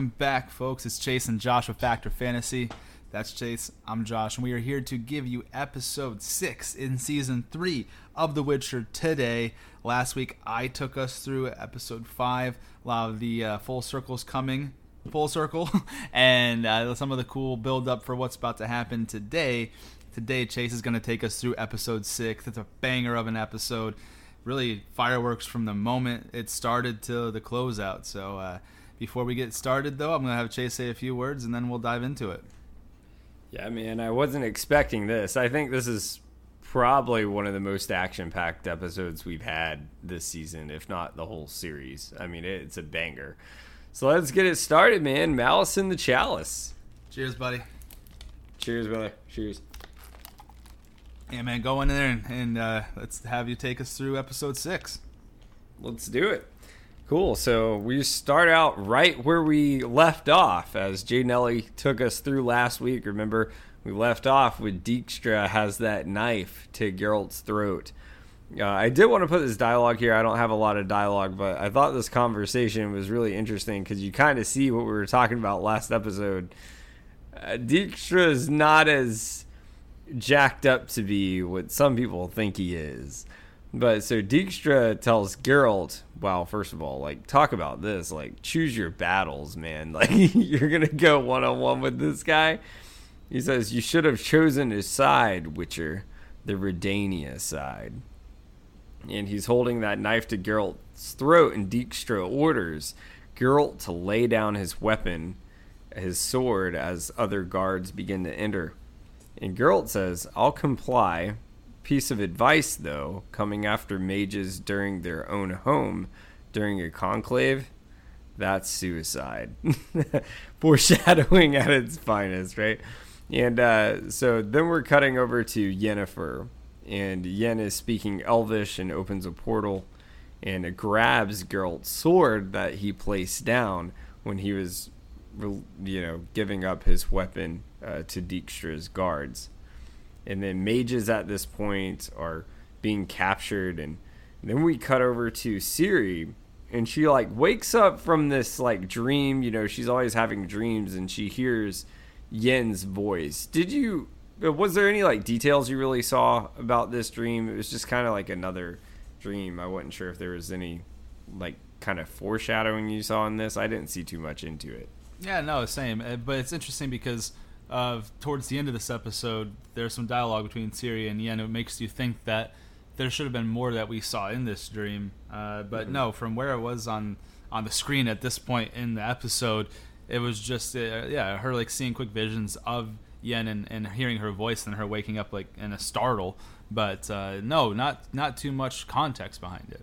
Welcome back, folks. It's Chase and Josh with Factor Fantasy. That's Chase. I'm Josh, and we are here to give you episode six in season three of The Witcher today. Last week, I took us through episode five. A lot of the uh, full circles coming, full circle, and uh, some of the cool build up for what's about to happen today. Today, Chase is going to take us through episode six. It's a banger of an episode. Really, fireworks from the moment it started to the closeout. So, uh, before we get started, though, I'm going to have Chase say a few words and then we'll dive into it. Yeah, man, I wasn't expecting this. I think this is probably one of the most action packed episodes we've had this season, if not the whole series. I mean, it's a banger. So let's get it started, man. Malice in the Chalice. Cheers, buddy. Cheers, brother. Cheers. Yeah, man, go in there and, and uh, let's have you take us through episode six. Let's do it. Cool. So we start out right where we left off, as Jay Nelly took us through last week. Remember, we left off with Dijkstra has that knife to Geralt's throat. Uh, I did want to put this dialogue here. I don't have a lot of dialogue, but I thought this conversation was really interesting because you kind of see what we were talking about last episode. Uh, Dijkstra is not as jacked up to be what some people think he is. But so Dijkstra tells Geralt, wow, first of all, like talk about this, like choose your battles, man. Like you're gonna go one on one with this guy. He says you should have chosen his side, Witcher, the Redania side. And he's holding that knife to Geralt's throat, and Dijkstra orders Geralt to lay down his weapon, his sword, as other guards begin to enter. And Geralt says, I'll comply. Piece of advice, though, coming after mages during their own home during a conclave, that's suicide. Foreshadowing at its finest, right? And uh, so then we're cutting over to Yennefer. And Yen is speaking Elvish and opens a portal and grabs Geralt's sword that he placed down when he was, you know, giving up his weapon uh, to Dijkstra's guards. And then mages at this point are being captured, and then we cut over to Ciri and she like wakes up from this like dream. You know, she's always having dreams, and she hears Yen's voice. Did you? Was there any like details you really saw about this dream? It was just kind of like another dream. I wasn't sure if there was any like kind of foreshadowing you saw in this. I didn't see too much into it. Yeah, no, same. Uh, but it's interesting because uh, towards the end of this episode, there's some dialogue between Ciri and Yen. It makes you think that there should have been more that we saw in this dream. Uh, but mm-hmm. no, from where it was on on the screen at this point in the episode, it was just uh, yeah, her like seeing quick visions of Yen and, and hearing her voice and her waking up like in a startle. But uh, no, not not too much context behind it.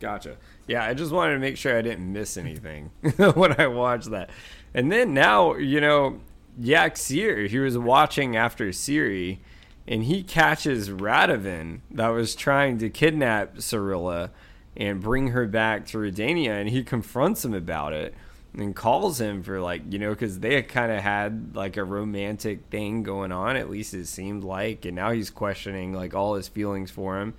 Gotcha. Yeah, I just wanted to make sure I didn't miss anything when I watched that. And then now, you know, Jaskier, he was watching after Ciri, and he catches Radovid that was trying to kidnap Cirilla and bring her back to Redania, and he confronts him about it and calls him for like you know because they kind of had like a romantic thing going on at least it seemed like and now he's questioning like all his feelings for him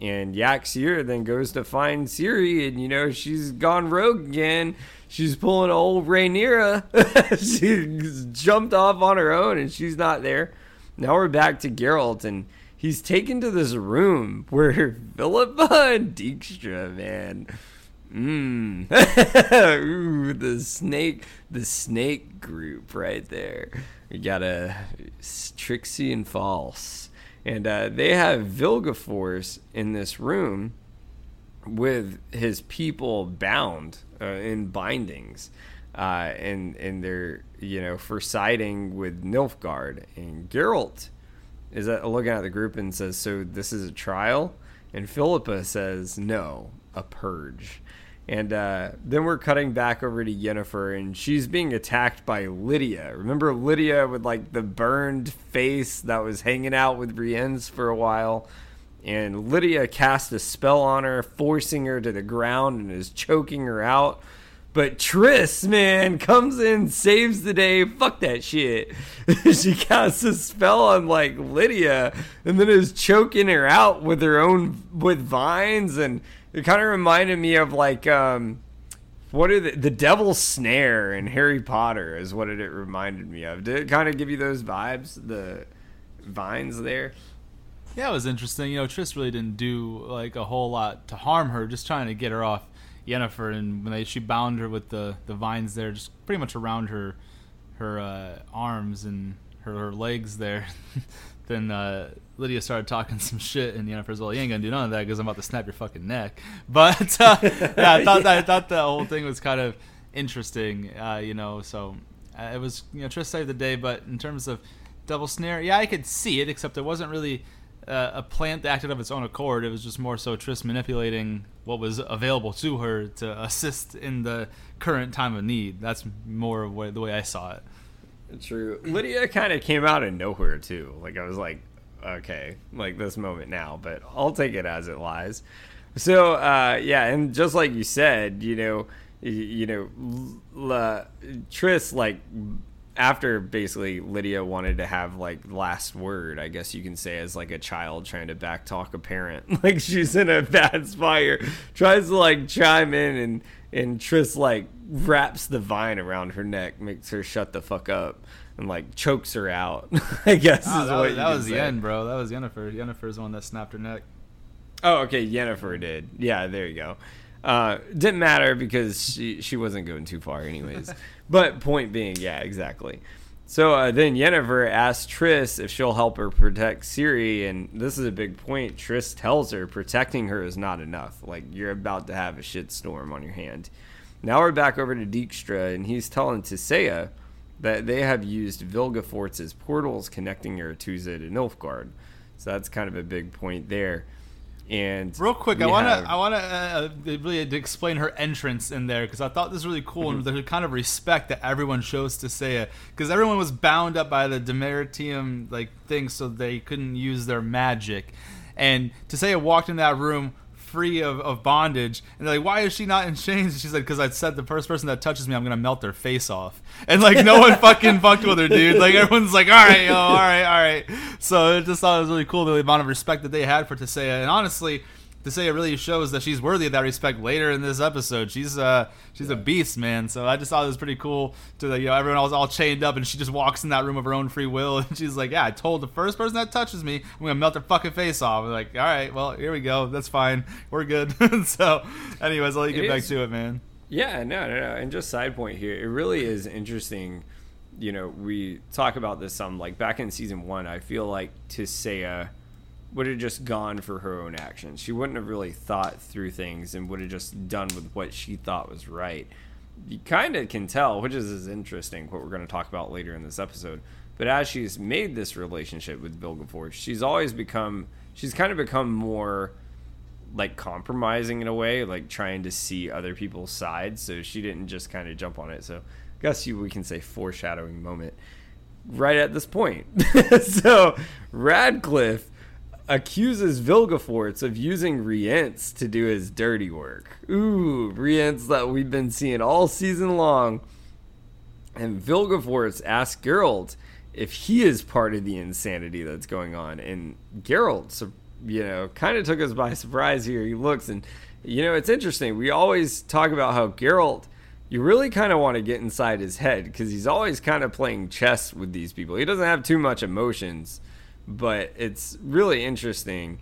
and Jaskier then goes to find Ciri and you know she's gone rogue again. She's pulling old Rhaenyra. She jumped off on her own and she's not there. Now we're back to Geralt and he's taken to this room where Philippa and Dijkstra man. Mmm. The snake, the snake group right there. We got a Trixie and False, and uh, they have Vilgefortz in this room with his people bound uh, in bindings, uh, and and they're you know for siding with Nilfgaard and Geralt is looking at the group and says, "So this is a trial," and Philippa says, "No, a purge." And uh, then we're cutting back over to Yennefer, and she's being attacked by Lydia. Remember Lydia with like the burned face that was hanging out with Rience for a while? And Lydia casts a spell on her, forcing her to the ground and is choking her out. But Triss, man, comes in, saves the day. Fuck that shit. she casts a spell on like Lydia, and then is choking her out with her own with vines and it kind of reminded me of like um what are the the devil's snare in Harry Potter is what it, it reminded me of. Did it kind of give you those vibes? The vines there. Yeah, it was interesting. You know, Triss really didn't do like a whole lot to harm her, just trying to get her off Yennefer, and when they she bound her with the the vines there, just pretty much around her her uh, arms and her, her legs there. then uh, Lydia started talking some shit, and Yennefer's well, "You ain't gonna do none of that because I'm about to snap your fucking neck." But uh, yeah, I thought that, I thought the whole thing was kind of interesting, uh, you know. So uh, it was you know Triss saved the day, but in terms of double snare, yeah, I could see it, except it wasn't really uh, a plant that acted of its own accord. It was just more so Triss manipulating what was available to her to assist in the current time of need. That's more of what, the way I saw it. True. Lydia kind of came out of nowhere too. Like I was like, okay, like this moment now, but I'll take it as it lies. So uh, yeah, and just like you said, you know, you, know, La, Triss like after basically Lydia wanted to have like last word, I guess you can say as like a child trying to backtalk a parent. Like she's in a bad spot tries to like chime in and and Triss like wraps the vine around her neck, makes her shut the fuck up, and like chokes her out. I guess Oh, is that what was, that was the end, bro. That was Yennefer. Yennefer's the one that snapped her neck. Oh, okay. Yennefer did. Yeah, there you go. Uh, didn't matter because she she wasn't going too far, anyways. but point being, yeah, exactly. So uh, then Yennefer asks Triss if she'll help her protect Ciri, and this is a big point. Triss tells her protecting her is not enough. Like you're about to have a shitstorm on your hand. Now we're back over to Dijkstra, and he's telling Tissaia that they have used Vilgefortz's portals connecting Aretuza to Nilfgaard. So that's kind of a big point there. And Real quick, I want to I want to uh, really to explain her entrance in there because I thought this was really cool Mm-hmm. and the kind of respect that everyone shows to Tissaia because everyone was bound up by the Dimeritium like thing, so they couldn't use their magic. And Tissaia walked in that room free of, of bondage, and they're like, "Why is she not in chains?" She said, "Because I said the first person that touches me, I'm gonna melt their face off." And like, no one fucking fucked with her, dude. Like everyone's like, "All right, yo, all right, all right." So I just thought it was really cool the amount of respect that they had for Tissaia, and honestly. Tissaia really shows that she's worthy of that respect later in this episode. She's uh she's a beast, man. So I just thought it was pretty cool to the, you know everyone was all chained up and she just walks in that room of her own free will and she's like, yeah, I told the first person that touches me, I'm gonna melt their fucking face off. I'm like, all right, well here we go, that's fine, we're good. so, anyways, I'll let you It get back to it, man. Yeah, no, no, no. And just side point here, it really is interesting. You know, we talk about this some like back in season one. I feel like to say Tissaia would have just gone for her own actions. She wouldn't have really thought through things and would have just done with what she thought was right. You kind of can tell, which is, is interesting, what we're going to talk about later in this episode. But as she's made this relationship with Bill Vilgefortz, she's always become, she's kind of become more like compromising in a way, like trying to see other people's sides. So she didn't just kind of jump on it. So I guess you we can say foreshadowing moment right at this point. so Radcliffe accuses Vilgefortz of using Rience to do his dirty work. Ooh, Rience that we've been seeing all season long. And Vilgefortz asks Geralt if he is part of the insanity that's going on. And Geralt, you know, kind of took us by surprise here. He looks and, you know, it's interesting. We always talk about how Geralt, you really kind of want to get inside his head because he's always kind of playing chess with these people. He doesn't have too much emotions, but it's really interesting.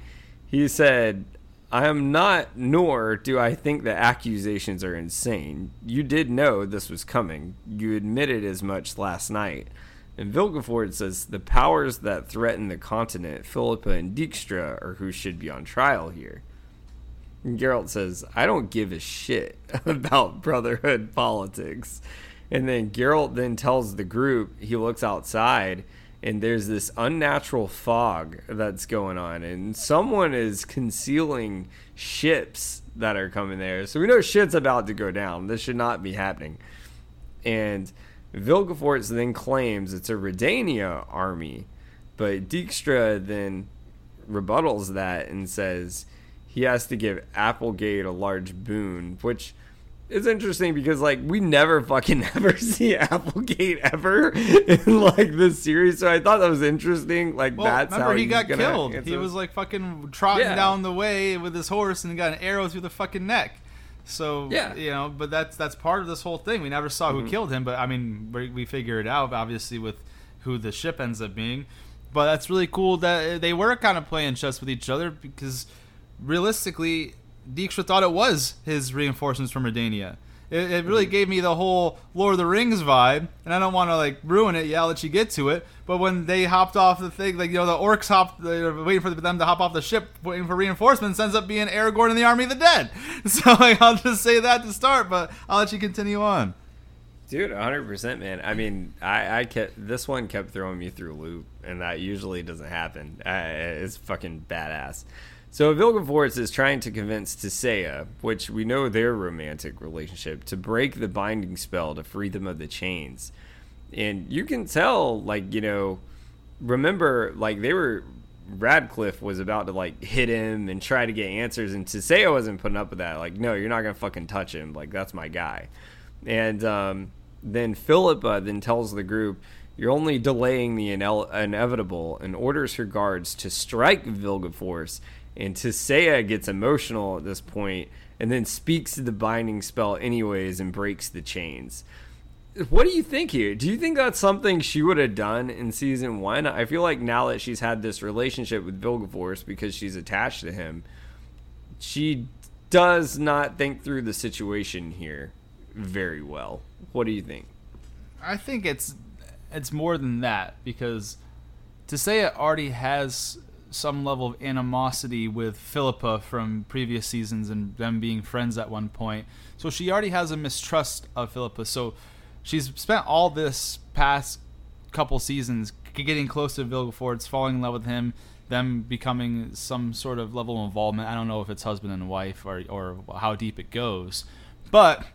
He said, I am not, nor do I think the accusations are insane. You did know this was coming. You admitted as much last night. And Vilgefortz says the powers that threaten the continent, Philippa and Dijkstra, are who should be on trial here. And Geralt says, I don't give a shit about brotherhood politics. And then Geralt then tells the group, he looks outside, and there's this unnatural fog that's going on, and someone is concealing ships that are coming there. So we know shit's about to go down. This should not be happening. And Vilgefortz then claims it's a Redania army, but Dijkstra then rebuttals that and says he has to give Applegate a large boon, which is interesting because like we never fucking ever see Applegate ever in like this series. So I thought that was interesting. Like Well, that's remember how he got killed. He was like fucking trotting Yeah. down the way with his horse and got an arrow through the fucking neck. So Yeah. you know, but that's that's part of this whole thing. We never saw who mm-hmm. killed him, but I mean, we, we figure it out obviously with who the ship ends up being. But that's really cool that they were kind of playing chess with each other because realistically, Dijkstra thought it was his reinforcements from Redania. It, it really gave me the whole Lord of the Rings vibe, and I don't want to like ruin it. Yeah, I'll let you get to it. But when they hopped off the thing, like you know, the orcs hopped, they were waiting for them to hop off the ship, waiting for reinforcements, ends up being Aragorn and the army of the dead. So like, I'll just say that to start, but I'll let you continue on. Dude, 100%, man. I mean, I, I kept this one kept throwing me through a loop, and that usually doesn't happen. Uh, it's fucking badass. So Vilgefortz is trying to convince Tissaia, which we know their romantic relationship, to break the binding spell to free them of the chains. And you can tell, like, you know, remember, like, they were. Radcliffe was about to like hit him and try to get answers, and Tissaia wasn't putting up with that. Like, no, you're not gonna fucking touch him. Like, that's my guy. And um, then Philippa then tells the group, "You're only delaying the inel- inevitable," and orders her guards to strike Vilgefortz. And Tissaia gets emotional at this point, and then speaks to the binding spell anyways and breaks the chains. What do you think here? Do you think that's something she would have done in season one? I feel like now that she's had this relationship with Vilgefortz because she's attached to him, she does not think through the situation here very well. What do you think? I think it's it's more than that because Tissaia already has some level of animosity with Philippa from previous seasons and them being friends at one point. So she already has a mistrust of Philippa. So she's spent all this past couple seasons getting close to Vilgefortz, falling in love with him, them becoming some sort of level of involvement. I don't know if it's husband and wife or or how deep it goes. But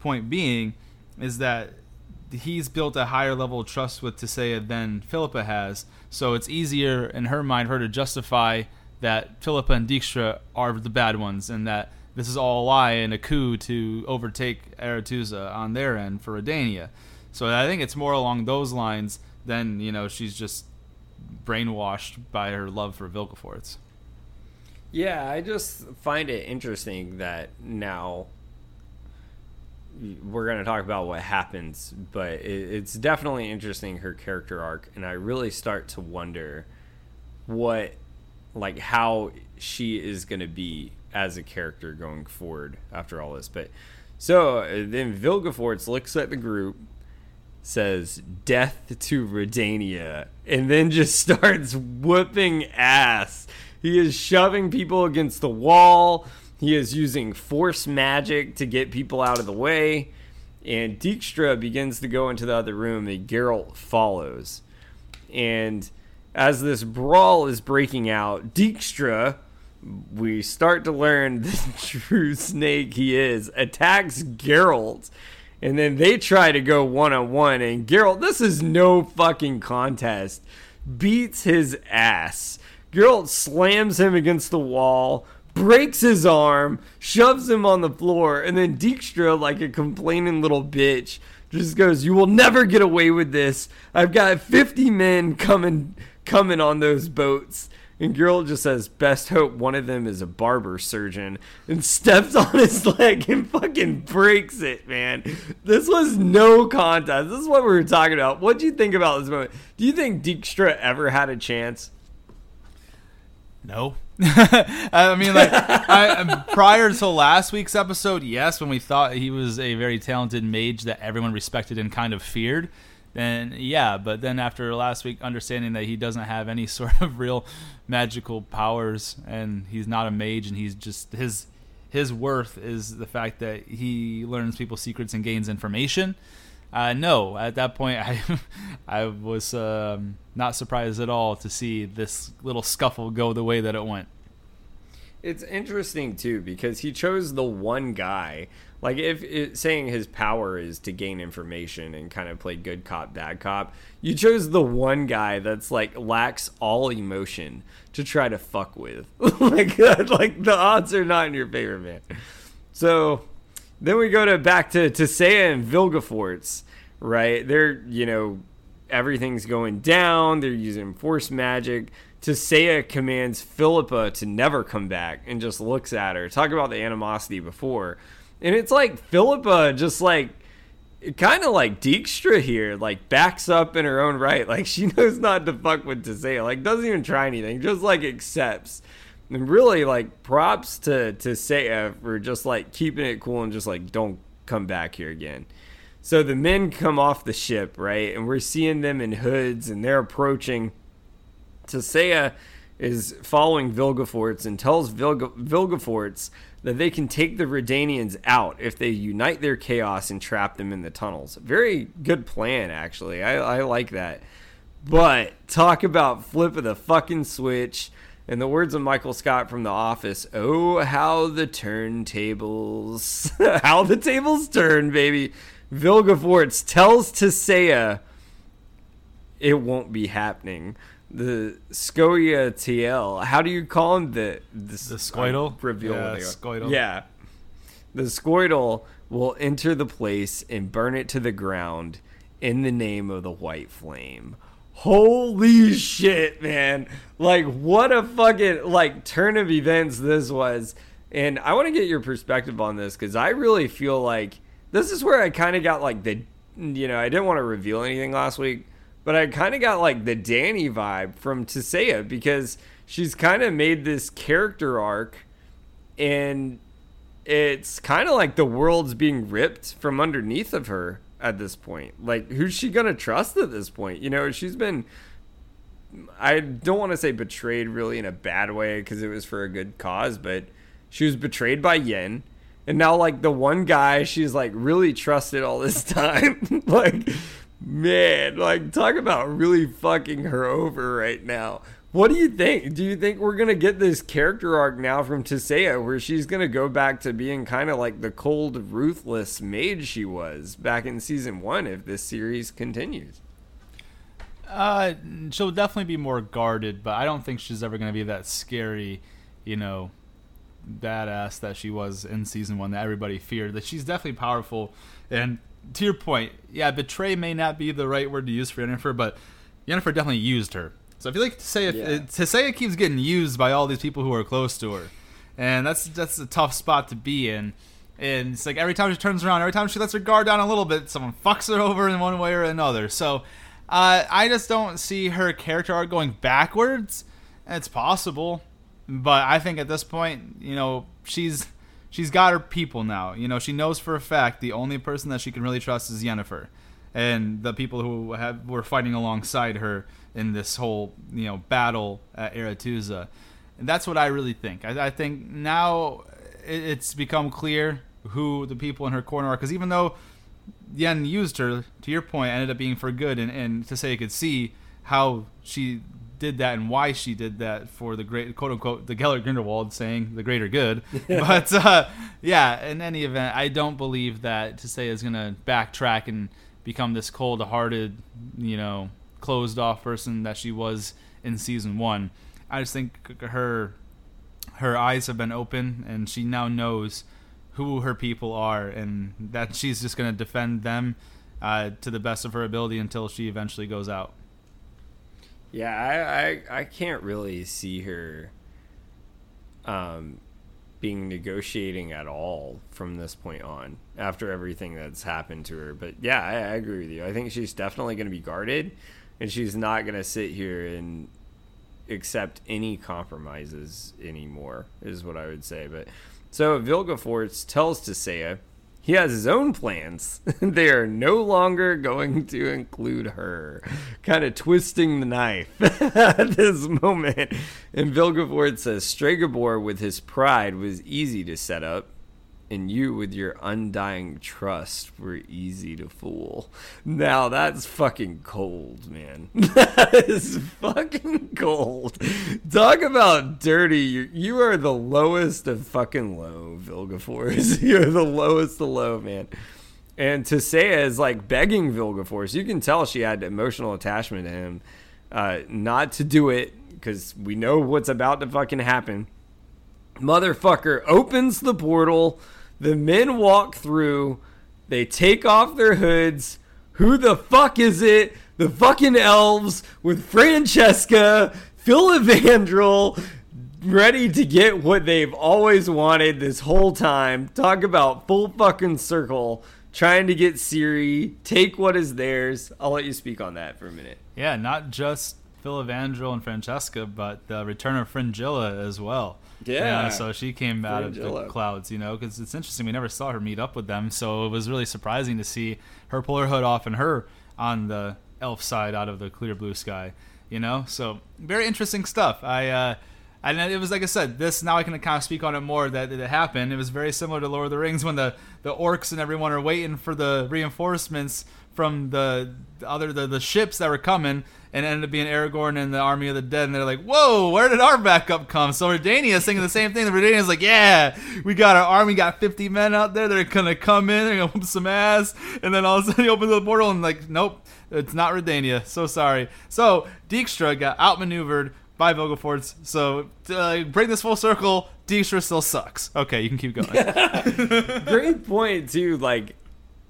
point being is that he's built a higher level of trust with Tissaia than Philippa has. So it's easier in her mind for her to justify that Philippa and Dijkstra are the bad ones and that this is all a lie and a coup to overtake Aretuza on their end for Redania. So I think it's more along those lines than, you know, she's just brainwashed by her love for Vilgefortz. Yeah, I just find it interesting that now we're going to talk about what happens, but it, it's definitely interesting her character arc, and I really start to wonder what, like, how she is going to be as a character going forward after all this. But so then Vilgefortz looks at the group, says "Death to Redania," and then just starts whooping ass. He is shoving people against the wall. He is using force magic to get people out of the way. And Dijkstra begins to go into the other room, and Geralt follows. And as this brawl is breaking out, Dijkstra, we start to learn the true snake he is, attacks Geralt. And then they try to go one on one, and Geralt, this is no fucking contest, beats his ass. Geralt slams him against the wall, breaks his arm, shoves him on the floor, and then Dijkstra, like a complaining little bitch, just goes, "You will never get away with this. I've got 50 men coming coming on those boats." And Geralt just says, "Best hope one of them is a barber surgeon," and steps on his leg and fucking breaks it, man. This was no contest. This is what we were talking about. What do you think about this moment? Do you think Dijkstra ever had a chance? No. I mean, like, I, um, prior to last week's episode, yes, when we thought he was a very talented mage that everyone respected and kind of feared, then yeah. But then after last week, understanding that he doesn't have any sort of real magical powers and he's not a mage and he's just his his worth is the fact that he learns people's secrets and gains information. Uh, no, at that point, I I was um, not surprised at all to see this little scuffle go the way that it went. It's interesting too because he chose the one guy. Like if it, saying his power is to gain information and kind of play good cop bad cop, you chose the one guy that's like lacks all emotion to try to fuck with. like like the odds are not in your favor, man. So then we go to back to Tissaia and Vilgefortz, right? They're you know everything's going down. They're using force magic. Tissaia commands Philippa to never come back and just looks at her. Talk about the animosity before. And it's like Philippa just like kind of like Dijkstra here, like backs up in her own right. Like she knows not to fuck with Tissaia. Like doesn't even try anything, just like accepts. And really like props to Tissaia for just like keeping it cool and just like don't come back here again. So the men come off the ship, right? And we're seeing them in hoods and they're approaching. Tissaia is following Vilgefortz and tells Vilga, Vilgefortz that they can take the Redanians out if they unite their chaos and trap them in the tunnels. Very good plan, actually. I, I like that. But talk about flip of the fucking switch. In the words of Michael Scott from The Office, oh, how the turntables, how the tables turn, baby. Vilgefortz tells Tissaia it won't be happening the Scoia'tael. How do you call him? The the, the Scoia'tael. Uh, reveal yeah, Scoia'tael. Yeah, the Scoia'tael will enter the place and burn it to the ground in the name of the White Flame. Holy shit, man! Like what a fucking like turn of events this was. And I want to get your perspective on this because I really feel like this is where I kind of got like the, you know, I didn't want to reveal anything last week but I kind of got like the Danny vibe from Tissaia because she's kind of made this character arc and it's kind of like the world's being ripped from underneath of her at this point. Like, who's she gonna trust at this point? You know, she's been. I don't want to say betrayed really in a bad way because it was for a good cause, but she was betrayed by Yen. And now, like, the one guy she's like really trusted all this time, like, man, like talk about really fucking her over right now. What do you think? Do you think we're gonna get this character arc now from Tissaia where she's gonna go back to being kind of like the cold, ruthless maid she was back in season one if this series continues? Uh, she'll definitely be more guarded, but I don't think she's ever gonna be that scary, you know, badass that she was in season one that everybody feared. That she's definitely powerful and to your point, yeah, betray may not be the right word to use for Yennefer, but Yennefer definitely used her. So I feel like to say if yeah. to say it keeps getting used by all these people who are close to her, and that's that's a tough spot to be in. And it's like every time she turns around, every time she lets her guard down a little bit, someone fucks her over in one way or another. So uh, I just don't see her character arc going backwards. It's possible, but I think at this point, you know, she's she's got her people now. You know, she knows for a fact the only person that she can really trust is Yennefer, and the people who have were fighting alongside her in this whole you know battle at Aretuza. And that's what I really think. I, I think now it's become clear who the people in her corner are. Because even though Yen used her, to your point, ended up being for good, and, and to say you could see how she did that and why she did that for the great quote unquote the Gellert Grindelwald saying the greater good. but uh, yeah, in any event, I don't believe that Tissaia is gonna backtrack and become this cold hearted, you know, closed off person that she was in season one. I just think her her eyes have been open and she now knows who her people are and that she's just gonna defend them uh, to the best of her ability until she eventually goes out. Yeah, I, I, I can't really see her um, being negotiating at all from this point on after everything that's happened to her. But yeah, I, I agree with you. I think she's definitely going to be guarded, and she's not going to sit here and accept any compromises anymore. Is what I would say. But so Vilgefortz tells Tissaia he has his own plans. they are no longer going to include her. Kind of twisting the knife at this moment. And Vilgefortz says Stregobor, with his pride, was easy to set up and you with your undying trust were easy to fool. Now that's fucking cold, man. that is fucking cold. Talk about dirty. You, you are the lowest of fucking low, Vilgefortz. You're the lowest of low, man. And Tissaia is like begging Vilgefortz. You can tell she had emotional attachment to him, uh, not to do it because we know what's about to fucking happen. Motherfucker opens the portal the men walk through. They take off their hoods. Who the fuck is it? The fucking elves with Francesca, Filavandrel, ready to get what they've always wanted this whole time. Talk about full fucking circle trying to get Ciri, take what is theirs. I'll let you speak on that for a minute. Yeah, not just Filavandrel and Francesca, but the return of Fringilla as well. Yeah. so she came out of the clouds, you know, because it's interesting. We never saw her meet up with them, so it was really surprising to see her pull her hood off and her on the elf side out of the clear blue sky, you know. So very interesting stuff. I. uh and it was like I said, this now I can kind of speak on it more that it happened. It was very similar to Lord of the Rings when the, the orcs and everyone are waiting for the reinforcements from the other the, the ships that were coming, and ended up being Aragorn and the army of the dead, and they're like, "Whoa, where did our backup come?" So Redania is thinking the same thing. The Redania's like, "Yeah, we got our army, got 50 men out there. They're gonna come in, they're gonna whoop some ass." And then all of a sudden, he opens the portal and like, "Nope, it's not Redania. So sorry." So Dijkstra got outmaneuvered by Vilgefortz. So uh, bring this full circle, Dijkstra still sucks. Okay, you can keep going. Great point too. Like,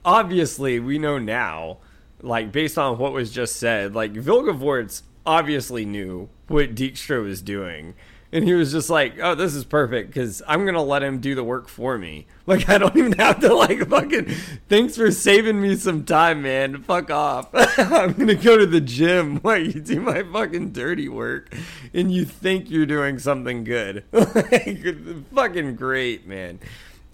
obviously, we know now, like based on what was just said, like Vilgefortz obviously knew what Dijkstra was doing. And he was just like, "Oh, this is perfect because I'm gonna let him do the work for me. Like, I don't even have to like fucking. Thanks for saving me some time, man. Fuck off. I'm gonna go to the gym while you do my fucking dirty work, and you think you're doing something good. like, fucking great, man.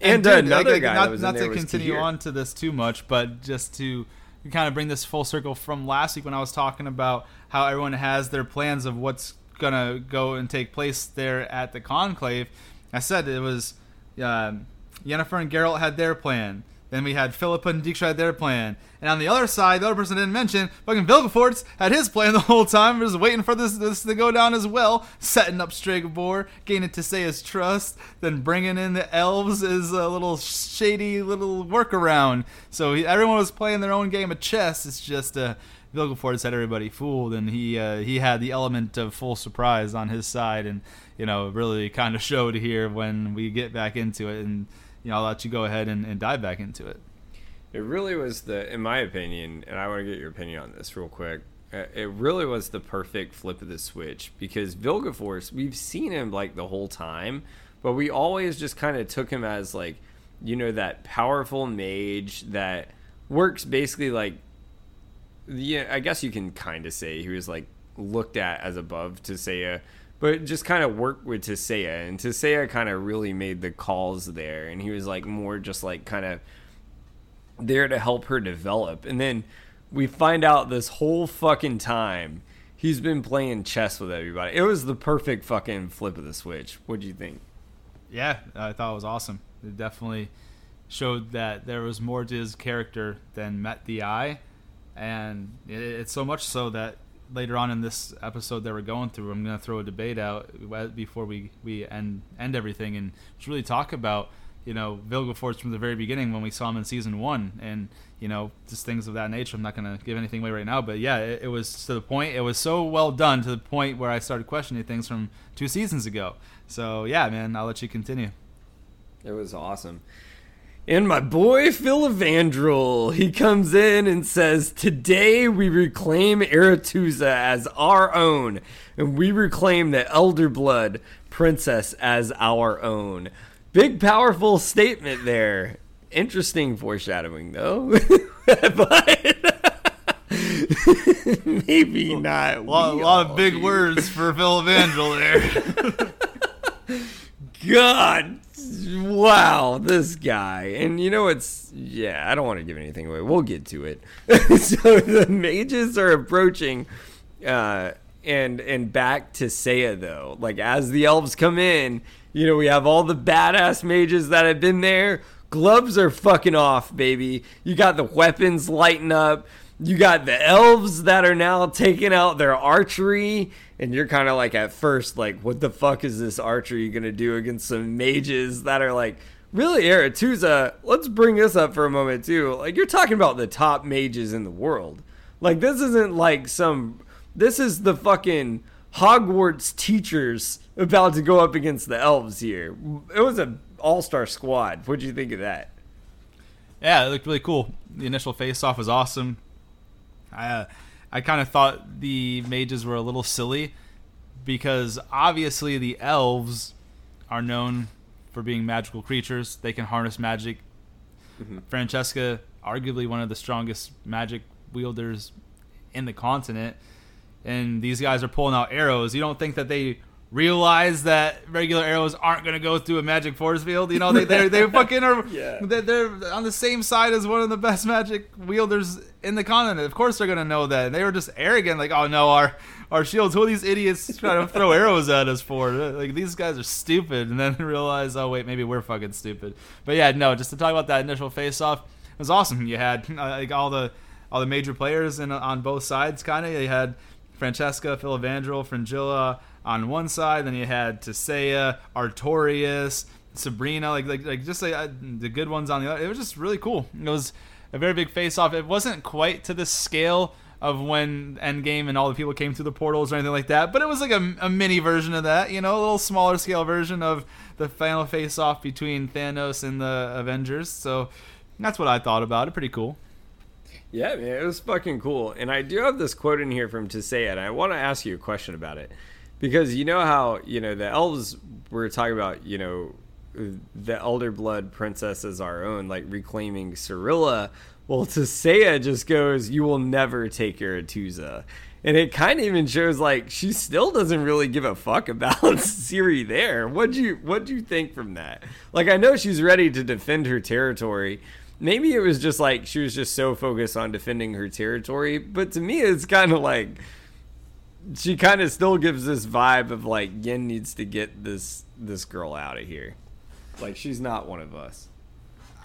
And, dude, another like, guy not, that was not there to continue on to this too much, but just to kind of bring this full circle from last week when I was talking about how everyone has their plans of what's gonna go and take place there at the conclave. I said it was um, Yennefer and Geralt had their plan. Then we had Philippa and Dijkstra had their plan. And on the other side, the other person I didn't mention, fucking Vilgefortz had his plan the whole time. Was waiting for this this to go down as well. Setting up Stregobor, gaining Tissaia's trust, then bringing in the elves as a little shady little workaround. So he, everyone was playing their own game of chess. It's just uh, Vilgefortz had everybody fooled, and he uh, he had the element of full surprise on his side, and you know really kind of showed here when we get back into it. And you know I'll let you go ahead and, and dive back into it. It really was the, in my opinion, and I want to get your opinion on this real quick. uh, It really was the perfect flip of the switch because Vilgefortz, we've seen him like the whole time, but we always just kind of took him as like, you know, that powerful mage that works basically like, yeah, I guess you can kind of say he was like looked at as above Tissaia, but just kind of worked with Tissaia, and Tissaia kind of really made the calls there, and he was like more just like kind of there to help her develop. And then we find out this whole fucking time he's been playing chess with everybody. It was the perfect fucking flip of the switch. What do you think? Yeah, I thought it was awesome. It definitely showed that there was more to his character than met the eye, and it's so much so that later on in this episode that we're going through, I'm going to throw a debate out before we we end end everything and just really talk about you know Vilgefortz from the very beginning when we saw him in season one, and you know just things of that nature. I'm not going to give anything away right now, but yeah, it, it was to the point. It was so well done to the point where I started questioning things from two seasons ago. So yeah, man, I'll let you continue. It was awesome. And my boy Filavandrel, he comes in and says, Today we reclaim Aretuza as our own, and we reclaim the Elder Blood Princess as our own. Big, powerful statement there. Interesting foreshadowing, though. but maybe not. A lot, lot of big do. words for Filavandrel there. God, wow, this guy. And you know it's yeah, I don't want to give anything away. We'll get to it. so the mages are approaching uh and and back to Saya though. Like as the elves come in, you know, we have all the badass mages that have been there. Gloves are fucking off, baby. You got the weapons lighting up. You got the elves that are now taking out their archery, and you're kind of like at first, like, what the fuck is this archery gonna do against some mages that are like, really, Aretuza? Let's bring this up for a moment too. Like, you're talking about the top mages in the world. Like, this isn't like some. This is the fucking Hogwarts teachers about to go up against the elves here. It was an all-star squad. What'd you think of that? yeah, it looked really cool. The initial face off was awesome. I uh, I kind of thought the mages were a little silly, because obviously the elves are known for being magical creatures. They can harness magic. Mm-hmm. Francesca, arguably one of the strongest magic wielders in the continent, and these guys are pulling out arrows. You don't think that they realize that regular arrows aren't going to go through a magic force field. You know, they they they fucking are. yeah. They're on the same side as one of the best magic wielders in the continent. Of course, they're going to know that. And they were just arrogant, like, oh no, our our shields. Who are these idiots trying to throw arrows at us for? Like these guys are stupid. And then realize, oh wait, maybe we're fucking stupid. But yeah, no. Just to talk about that initial face off, it was awesome. You had uh, like all the all the major players in on both sides. Kind of, you had Francesca, Filavandrel, Fringilla on one side, then you had Tissaia, Artorias, Sabrina, like like, like just like uh, the good ones on the other. It was just really cool. It was a very big face off. It wasn't quite to the scale of when Endgame and all the people came through the portals or anything like that, but it was like a, a mini version of that, you know, a little smaller scale version of the final face off between Thanos and the Avengers. So that's what I thought about it. Pretty cool. Yeah, man, it was fucking cool. And I do have this quote in here from Tissaia, and I want to ask you a question about it because you know how you know the elves were talking about you know the elder blood princess as our own like reclaiming Cirilla. Well, Tissaia just goes, "You will never take Aretuza," and it kind of even shows like she still doesn't really give a fuck about Ciri there. What do you what do you think from that? Like, I know she's ready to defend her territory. Maybe it was just like she was just so focused on defending her territory, but to me, it's kind of like she kind of still gives this vibe of like Yen needs to get this this girl out of here. Like she's not one of us.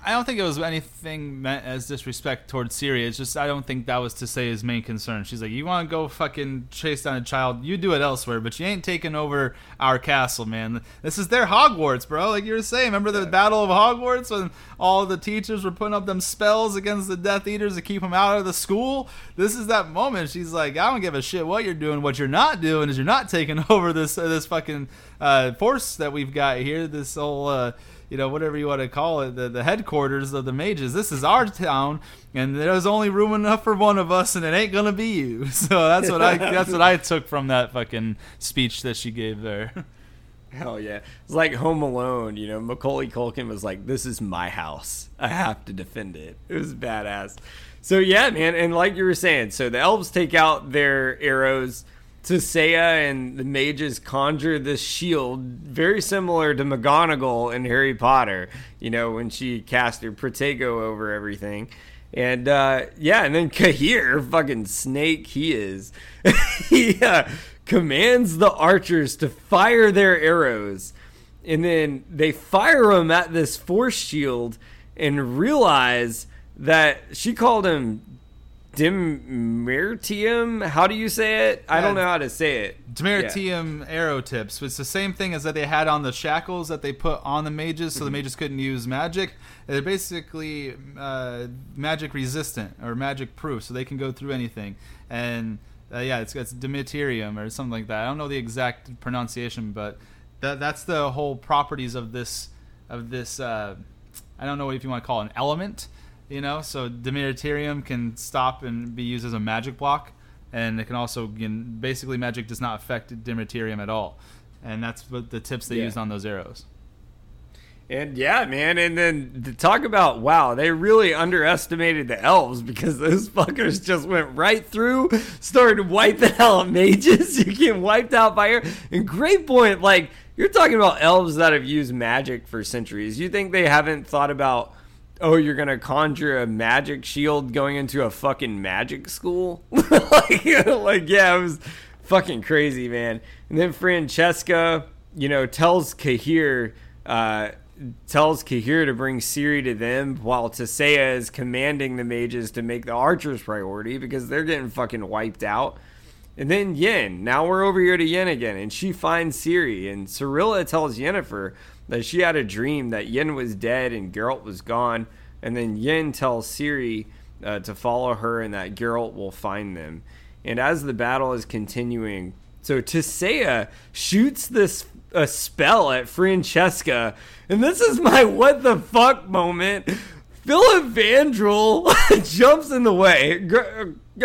I don't think it was anything meant as disrespect towards Ciri. It's just I don't think that was to say his main concern. She's like, you want to go fucking chase down a child, you do it elsewhere, but you ain't taking over our castle, man. This is their Hogwarts, bro. Like you were saying, remember the yeah. Battle of Hogwarts when all the teachers were putting up them spells against the Death Eaters to keep them out of the school? This is that moment. She's like, I don't give a shit what you're doing. What you're not doing is you're not taking over this uh, this fucking uh, force that we've got here. This whole. Uh, you know, whatever you want to call it, the, the headquarters of the mages. This is our town, and there's only room enough for one of us, and it ain't gonna be you. So that's what I that's what I took from that fucking speech that she gave there. Hell yeah. It's like Home Alone, you know, Macaulay Culkin was like, This is my house. I have to defend it. It was badass. So yeah, man, and like you were saying, so the elves take out their arrows Tissaia and the mages conjure this shield, very similar to McGonagall in Harry Potter. You know when she cast her Protego over everything, and uh, yeah, and then Cahir, fucking snake he is, he uh, commands the archers to fire their arrows, and then they fire them at this force shield, and realize that she called him Dimeritium. How do you say it? I don't know how to say it. Dimeritium yeah. arrow tips. It's the same thing as that they had on the shackles that they put on the mages, so mm-hmm. the mages couldn't use magic. They're basically uh, magic resistant or magic proof, so they can go through anything. And uh, yeah, it's it's or something like that. I don't know the exact pronunciation, but that that's the whole properties of this of this. Uh, I don't know if you want to call it an element you know, so Dimeritium can stop and be used as a magic block, and it can also know, basically magic does not affect Dimeritium at all, and that's what the tips they yeah. used on those arrows. And yeah, man, and then to talk about wow, they really underestimated the elves because those fuckers just went right through, started wiping out mages. You get wiped out by her. And great point, like you're talking about elves that have used magic for centuries. You think they haven't thought about oh, you're gonna conjure a magic shield going into a fucking magic school? like, like, yeah, it was fucking crazy, man. And then Francesca, you know, tells Cahir, uh, tells Cahir to bring Ciri to them, while Tissaia is commanding the mages to make the archers priority because they're getting fucking wiped out. And then Yen. Now we're over here to Yen again, and she finds Ciri, and Cirilla tells Yennefer that she had a dream that Yen was dead and Geralt was gone, and then Yen tells Ciri uh, to follow her and that Geralt will find them. And as the battle is continuing, so Tissaia shoots this a spell at Francesca, and this is my what the fuck moment. Filavandrel jumps in the way.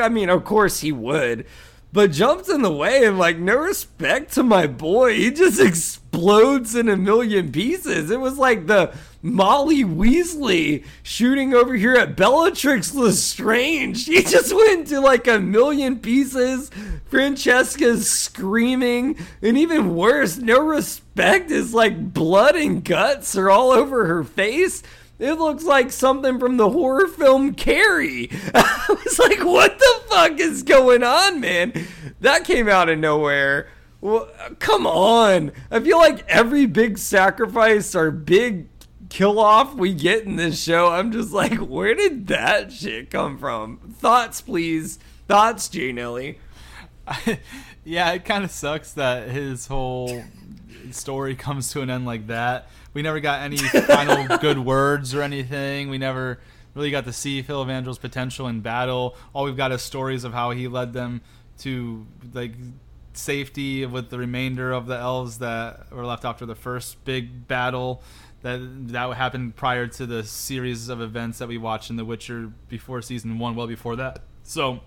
I mean, of course he would, but jumps in the way and like no respect to my boy. He just explodes in a million pieces. It was like the Molly Weasley shooting over here at Bellatrix Lestrange. He just went to like a million pieces. Francesca's screaming, and even worse, no respect is like blood and guts are all over her face. It looks like something from the horror film Carrie. I was like, what the fuck is going on, man? That came out of nowhere. Well, come on. I feel like every big sacrifice or big kill off we get in this show, I'm just like, where did that shit come from? Thoughts, please. Thoughts, J Nelly. yeah, it kind of sucks that his whole story comes to an end like that. We never got any final good words or anything. We never really got to see Filavandrel's potential in battle. All we've got is stories of how he led them to like safety with the remainder of the elves that were left after the first big battle that that happened prior to the series of events that we watched in The Witcher before season one, well before that. So,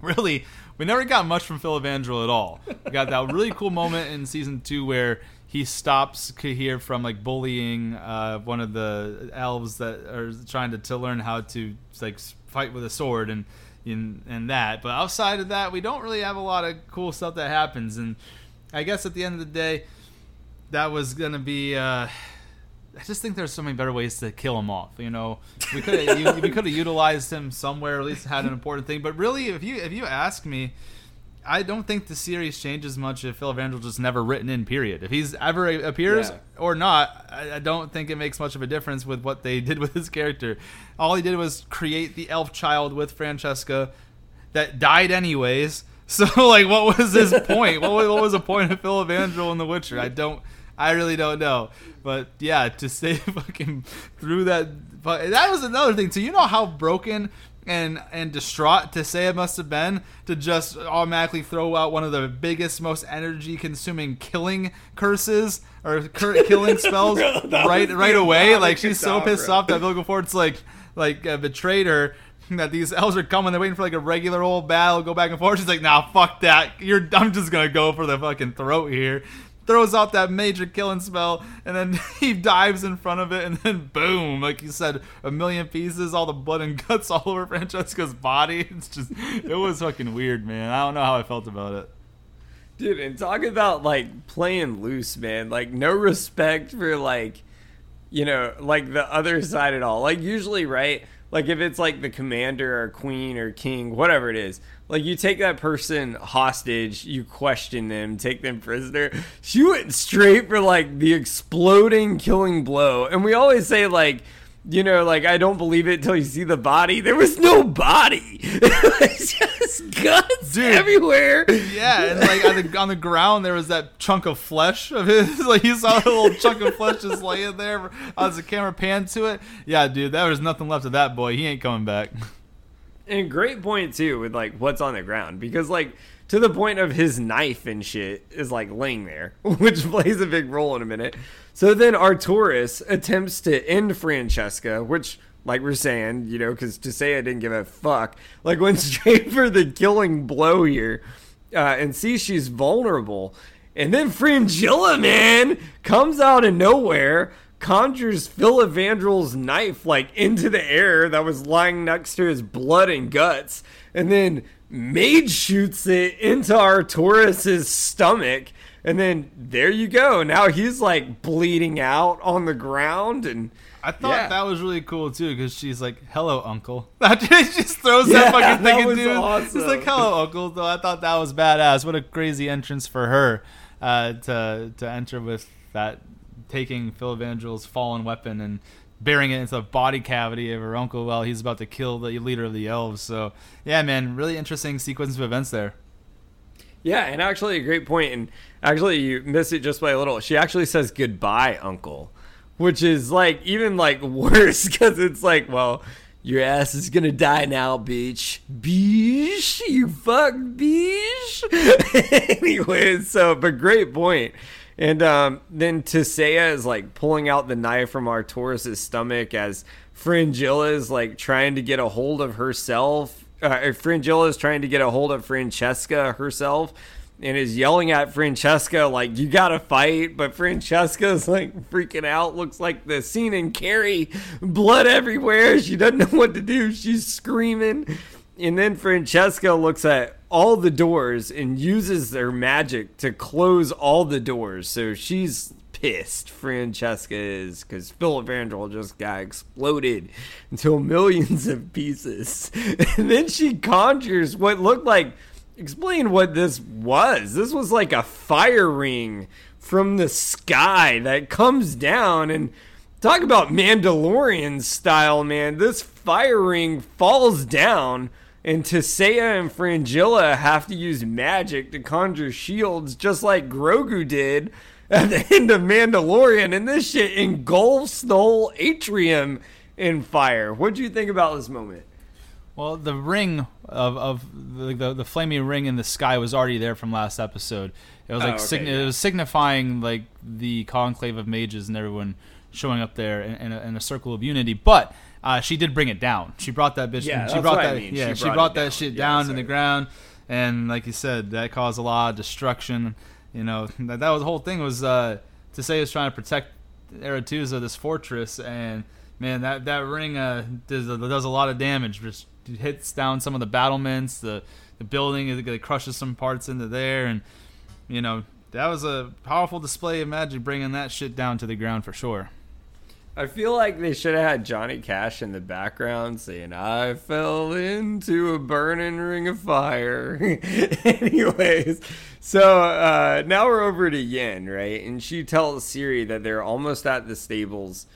really, we never got much from Filavandrel at all. We got that really cool moment in season two where he stops Cahir from like bullying uh, one of the elves that are trying to, to learn how to like fight with a sword and in and that. But outside of that, we don't really have a lot of cool stuff that happens. And I guess at the end of the day, that was gonna be. Uh, I just think there's so many better ways to kill him off. You know, we could we could have utilized him somewhere, at least had an important thing. But really, if you if you ask me, I don't think the series changes much if Phil Filavandrel just never written in. Period. If he's ever appears yeah. or not, I, I, don't think it makes much of a difference with what they did with his character. All he did was create the elf child with Francesca that died anyways. So like, what was his point? what, was, what was the point of Phil Filavandrel in The Witcher? I don't. I really don't know. But yeah, to stay fucking through that. But that was another thing. So you know how broken and and distraught Tissaia must have been to just automatically throw out one of the biggest, most energy consuming killing curses or cur- killing spells right right away. Like she's so pissed bro. off that Vilgefortz like like uh, betrayed her. That these elves are coming, they're waiting for like a regular old battle, go back and forth. She's like, "Nah, fuck that. You're, I'm just gonna go for the fucking throat here." Throws out that major killing spell, and then he dives in front of it, and then boom, like you said, a million pieces, all the blood and guts all over Francesca's body. It's just, it was fucking weird, man. I don't know how I felt about it. Dude, and talk about like playing loose, man. Like no respect for like, you know, like the other side at all. Like usually, right? Like if it's like the commander or queen or king, whatever it is, like you take that person hostage, you question them, take them prisoner. She went straight for like the exploding killing blow. And we always say like you know, like I don't believe it until you see the body. There was no body. It's just guts Dude, everywhere. Yeah, and like on the on the ground there was that chunk of flesh of his. Like you saw a little chunk of flesh just laying there as the camera panned to it. Yeah, dude, there was nothing left of that boy. He ain't coming back. And great point too with like what's on the ground because like to the point of his knife and shit is like laying there, which plays a big role in a minute. So then Artorias attempts to end Francesca, which, like we're saying, you know, because Tissaia didn't give a fuck, like went straight for the killing blow here, uh, and see she's vulnerable. And then Fringilla, man, comes out of nowhere, conjures Filavandrel's knife like into the air that was lying next to his blood and guts, and then Mage shoots it into Artorias's stomach, and then there you go. Now he's like bleeding out on the ground, and I thought yeah. that was really cool too because she's like, "Hello, Uncle." she just throws yeah, that fucking thing at dude. Awesome. She's like, "Hello, Uncle." So I thought that was badass. What a crazy entrance for her uh, to to enter with that taking Filavandrel's fallen weapon and burying it into the body cavity of her uncle while he's about to kill the leader of the elves. So yeah, man, really interesting sequence of events there. Yeah, and actually a great point. And actually, you miss it just by a little. She actually says goodbye, uncle, which is like even like worse because it's like, well, your ass is gonna die now, bitch. Beesh, you fuck, bitch. anyway, so but great point. And um, then Tissaia is like pulling out the knife from Artorias' stomach as Fringilla is like trying to get a hold of herself uh, Fringilla is trying to get a hold of Francesca herself and is yelling at Francesca like you gotta fight, but Francesca's like freaking out. Looks like the scene in Carrie, blood everywhere. She doesn't know what to do. She's screaming, and then Francesca looks at all the doors and uses their magic to close all the doors. So she's pissed. Francesca is because Filavandrel just got exploded into millions of pieces, and then she conjures what looked like explain what this was. This was like a fire ring from the sky that comes down and talk about Mandalorian style, man. This fire ring falls down and Tissaia and Fringilla have to use magic to conjure shields just like Grogu did at the end of Mandalorian and this shit engulfs the whole atrium in fire. What do you think about this moment? Well, the ring of of the, the, the flaming ring in the sky was already there from last episode. It was oh, like Oh, okay, sign- yeah. it was signifying like the conclave of mages and everyone showing up there in, in, a, in a circle of unity. But uh, she did bring it down. She brought that bitch. Yeah, she that's brought what I that. mean. Yeah, She she brought brought, that down. shit Yeah, down to the ground, and like you said, that caused a lot of destruction. You know that that was the whole thing was uh, Tissaia was trying to protect Aretuza, this fortress, and man, that that ring uh, does does a lot of damage. Just hits down some of the battlements, the the building, it crushes some parts into there, and you know that was a powerful display of magic, bringing that shit down to the ground for sure. I feel like they should have had Johnny Cash in the background saying, I fell into a burning ring of fire. Anyways, so uh, now we're over to Yen, right? And she tells Ciri that they're almost at the stables.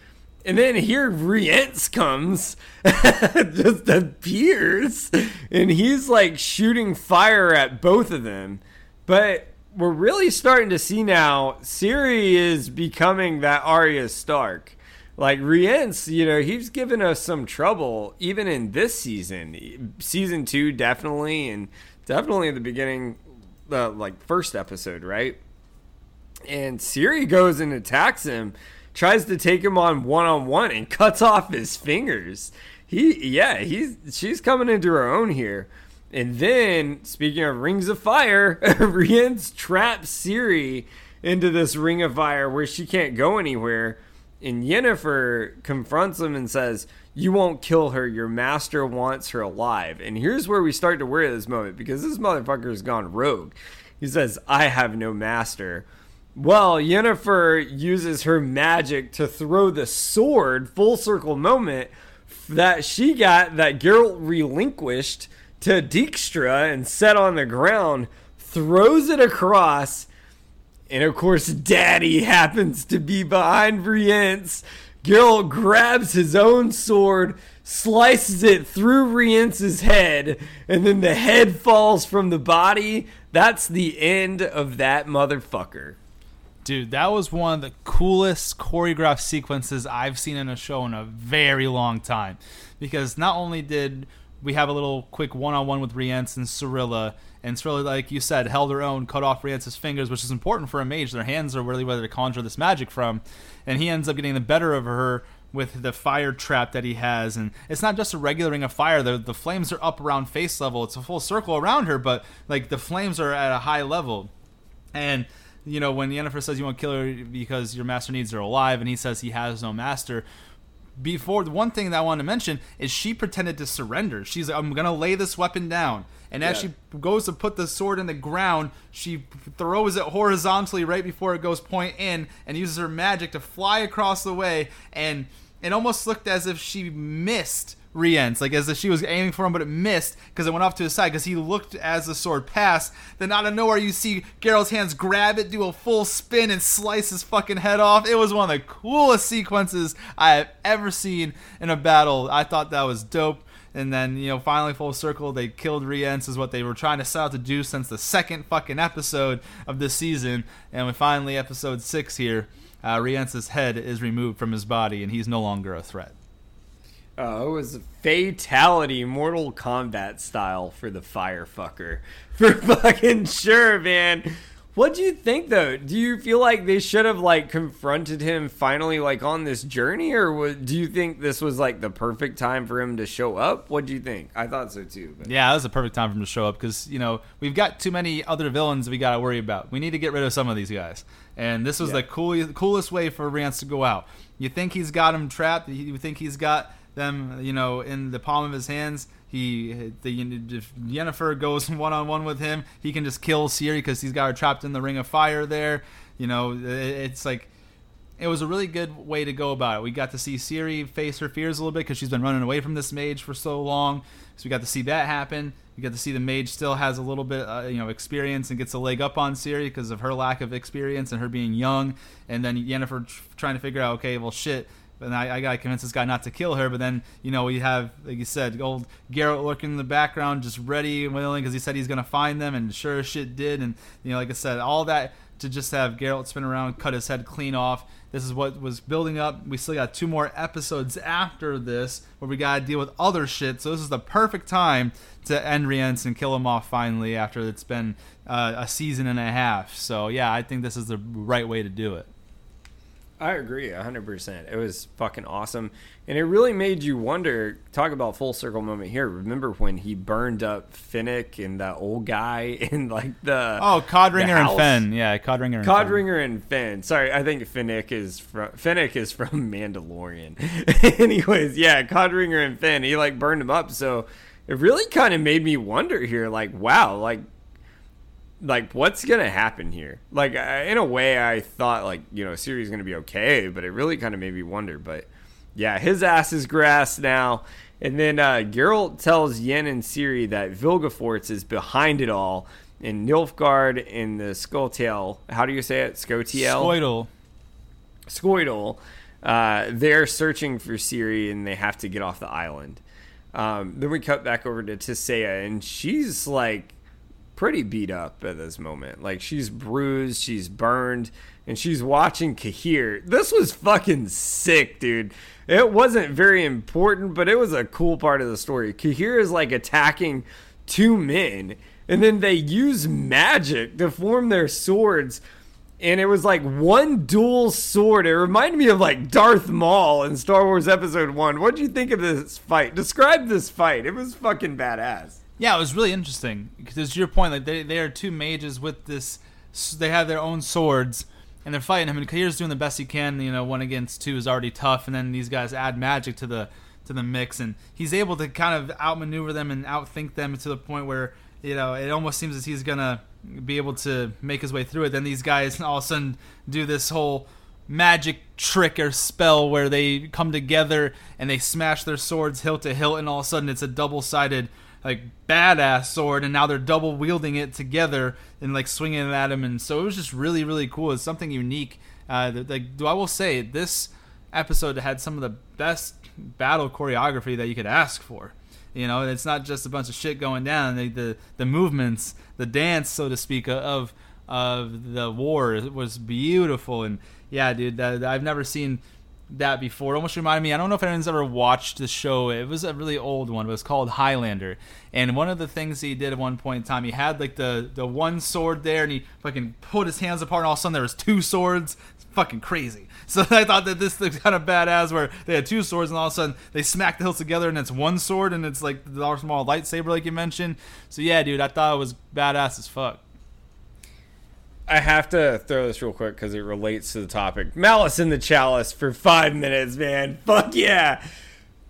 And then here Rience comes, just appears, and he's like shooting fire at both of them. But we're really starting to see now Ciri is becoming that Arya Stark. Like Rience, you know, he's given us some trouble even in this season. Season two, definitely, and definitely at the beginning, the like first episode, right? And Ciri goes and attacks him, tries to take him on one on one, and cuts off his fingers. He, yeah, he's she's coming into her own here. And then, speaking of rings of fire, Rience traps Ciri into this ring of fire where she can't go anywhere. And Yennefer confronts him and says, You won't kill her. Your master wants her alive. And here's where we start to worry at this moment because this motherfucker has gone rogue. He says, I have no master. Well, Yennefer uses her magic to throw the sword, full circle moment, that she got that Geralt relinquished to Dijkstra and set on the ground, throws it across, and of course, Daddy happens to be behind Rience. Geralt grabs his own sword, slices it through Rience's head, and then the head falls from the body. That's the end of that motherfucker. Dude, that was one of the coolest choreographed sequences I've seen in a show in a very long time. Because not only did we have a little quick one on one with Rience and Cirilla, and Cirilla, like you said, held her own, cut off Rience's fingers, which is important for a mage. Their hands are really where they conjure this magic from. And he ends up getting the better of her with the fire trap that he has. And it's not just a regular ring of fire, the, the flames are up around face level. It's a full circle around her, but like the flames are at a high level. And you know, when Yennefer says you want to kill her because your master needs her alive, and he says he has no master. Before the one thing that I want to mention is she pretended to surrender. She's like, I'm gonna lay this weapon down. And as Yeah. she goes to put the sword in the ground, she throws it horizontally right before it goes point in, and uses her magic to fly across the way. And it almost looked as if she missed Rience, like as if she was aiming for him, but it missed because it went off to his side. Because he looked as the sword passed. Then out of nowhere, you see Geralt's hands grab it, do a full spin, and slice his fucking head off. It was one of the coolest sequences I have ever seen in a battle. I thought that was dope. And then, you know, finally full circle, they killed Rience, is what they were trying to set out to do since the second fucking episode of this season. And we finally, episode six here, uh, Rience's head is removed from his body, and he's no longer a threat. Oh, it was fatality, Mortal Kombat style for the firefucker. For fucking sure, man. What do you think though? Do you feel like they should have like confronted him finally like on this journey or what, do you think this was like the perfect time for him to show up? What do you think? I thought so too. But. Yeah, that was a perfect time for him to show up cuz you know, we've got too many other villains we got to worry about. We need to get rid of some of these guys. And this was yeah. the cool, coolest way for Rience to go out. You think he's got him trapped, you think he's got them, you know, in the palm of his hands he the if Yennefer goes one on one with him, he can just kill Ciri because he's got her trapped in the ring of fire there. You know, it's like it was a really good way to go about it. We got to see Ciri face her fears a little bit because she's been running away from this mage for so long. So we got to see that happen. We got to see the mage still has a little bit, uh, you know, experience and gets a leg up on Ciri because of her lack of experience and her being young. And then Yennefer trying to figure out, okay, well, shit, and I, I gotta convince this guy not to kill her. But then, you know, we have, like you said, old Geralt lurking in the background, just ready and willing because he said he's gonna find them, and sure as shit did. And you know, like I said, all that to just have Geralt spin around, cut his head clean off. This is what was building up. We still got two more episodes after this where we gotta deal with other shit. So this is the perfect time to end Rience and kill him off finally after it's been uh, a season and a half. So yeah, I think this is the right way to do it. I agree 100%. It was fucking awesome. And it really made you wonder. Talk about full circle moment here. Remember when he burned up Finnick and that old guy in like the. Oh, Codringher and Fenn. Yeah, Codringher and Codringher Fenn. and Fenn. Sorry, I think Finnick is from Finnick is from Mandalorian. Anyways, yeah, Codringher and Fenn. He like burned him up. So it really kind of made me wonder here like, wow, like like what's gonna happen here? Like in a way i thought like you know Ciri's gonna be okay but it really kind of made me wonder but yeah his ass is grass now. And then uh Geralt tells yen and Ciri that vilgefortz is behind it all and nilfgaard and the skulltail how do you say it? Skotiel skoidel. Skoidel uh, they're searching for Ciri and they have to get off the island. Um, then we cut back over to Tissaia and she's like pretty beat up at this moment. Like she's bruised, she's burned, and she's watching Cahir. This was fucking sick, dude. It wasn't very important, but it was a cool part of the story. Cahir is like attacking two men, and then they use magic to form their swords. And it was like one dual sword. It reminded me of like Darth Maul in Star Wars Episode 1. What do you think of this fight? Describe this fight. It was fucking badass. Yeah, it was really interesting because to your point, like they they are two mages with this, they have their own swords and they're fighting him. And Cahir's doing the best he can. You know, one against two is already tough, and then these guys add magic to the to the mix, and he's able to kind of outmaneuver them and outthink them to the point where you know it almost seems as he's gonna be able to make his way through it. Then these guys all of a sudden do this whole magic trick or spell where they come together and they smash their swords hilt to hilt, and all of a sudden it's a double sided like badass sword, and now they're double wielding it together and like swinging it at him, and so it was just really really cool. It's something unique. Uh, like, do I will say this episode had some of the best battle choreography that you could ask for. You know, it's not just a bunch of shit going down. The the, the movements, the dance, so to speak, of of the war it was beautiful. And yeah, dude, that, I've never seen that before. It almost reminded me. I don't know if anyone's ever watched the show. It was a really old one. It was called Highlander. And one of the things he did at one point in time, he had like the the one sword there, and he fucking put his hands apart, and all of a sudden there was two swords. It's fucking crazy. So I thought that this was kind of badass, where they had two swords, and all of a sudden they smack the hilts together, and it's one sword, and it's like the small lightsaber, like you mentioned. So yeah, dude, I thought it was badass as fuck. I have to throw this real quick because it relates to the topic. Malice in the Chalice for five minutes, man. Fuck yeah.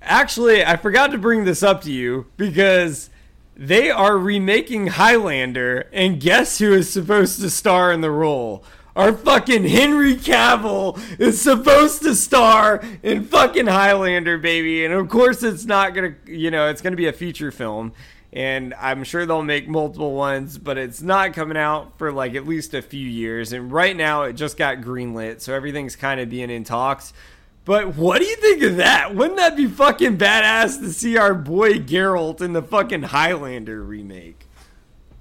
Actually, I forgot to bring this up to you because they are remaking Highlander, and guess who is supposed to star in the role? Our fucking Henry Cavill is supposed to star in fucking Highlander, baby. And of course, it's not gonna, you know, it's gonna be a feature film and I'm sure they'll make multiple ones, but it's not coming out for like at least a few years. And right now, it just got greenlit, so everything's kind of being in talks. But what do you think of that? Wouldn't that be fucking badass to see our boy Geralt in the fucking Highlander remake?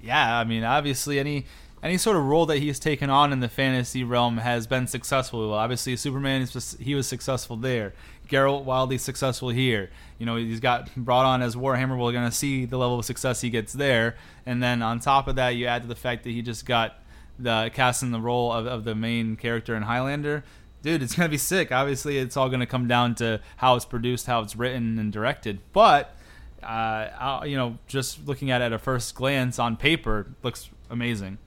Yeah, I mean, obviously, any any sort of role that he's taken on in the fantasy realm has been successful. Well, obviously, Superman he was successful there. Geralt wildly successful here. You know, he's got brought on as Warhammer. We're going to see the level of success he gets there. And then on top of that, you add to the fact that he just got the cast in the role of, of the main character in Highlander. Dude, it's gonna be sick. Obviously, it's all gonna come down to how it's produced, how it's written and directed. But uh, you know, just looking at it at a first glance on paper, looks amazing.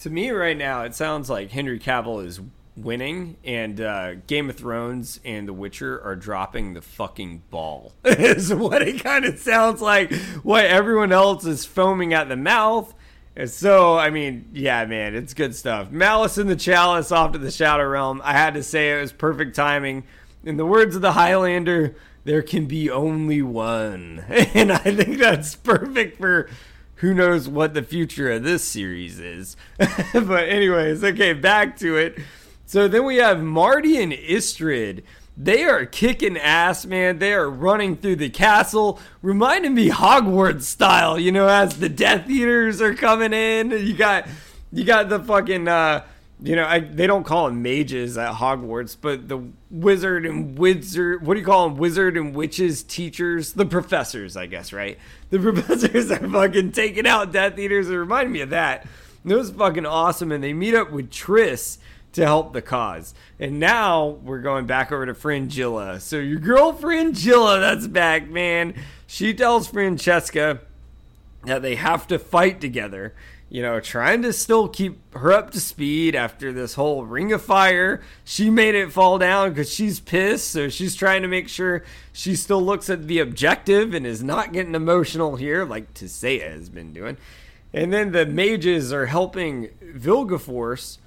To me, right now, it sounds like Henry Cavill is winning, and uh, Game of Thrones and The Witcher are dropping the fucking ball. is what it kind of sounds like. What everyone else is foaming at the mouth. And so, I mean, yeah, man, it's good stuff. Malice in the Chalice off to the Shadow Realm. I had to say it was perfect timing. In the words of the Highlander, there can be only one. And I think that's perfect for who knows what the future of this series is. but, anyways, okay, back to it. So then we have Marty and Istredd. They are kicking ass, man. They are running through the castle, reminding me Hogwarts style. You know, as the Death Eaters are coming in, you got you got the fucking uh, you know, I, they don't call them mages at Hogwarts, but the wizard and wizard, what do you call them? Wizard and witches teachers, the professors, I guess, right? The professors are fucking taking out Death Eaters. It reminded me of that. And It was fucking awesome, and they meet up with Triss to help the cause. And now we're going back over to Fringilla. So your girl Fringilla, that's back, man. She tells Francesca that they have to fight together. You know, trying to still keep her up to speed after this whole ring of fire. She made it fall down because she's pissed. So she's trying to make sure she still looks at the objective and is not getting emotional here, like Tissaia has been doing. And then the mages are helping Vilgefortz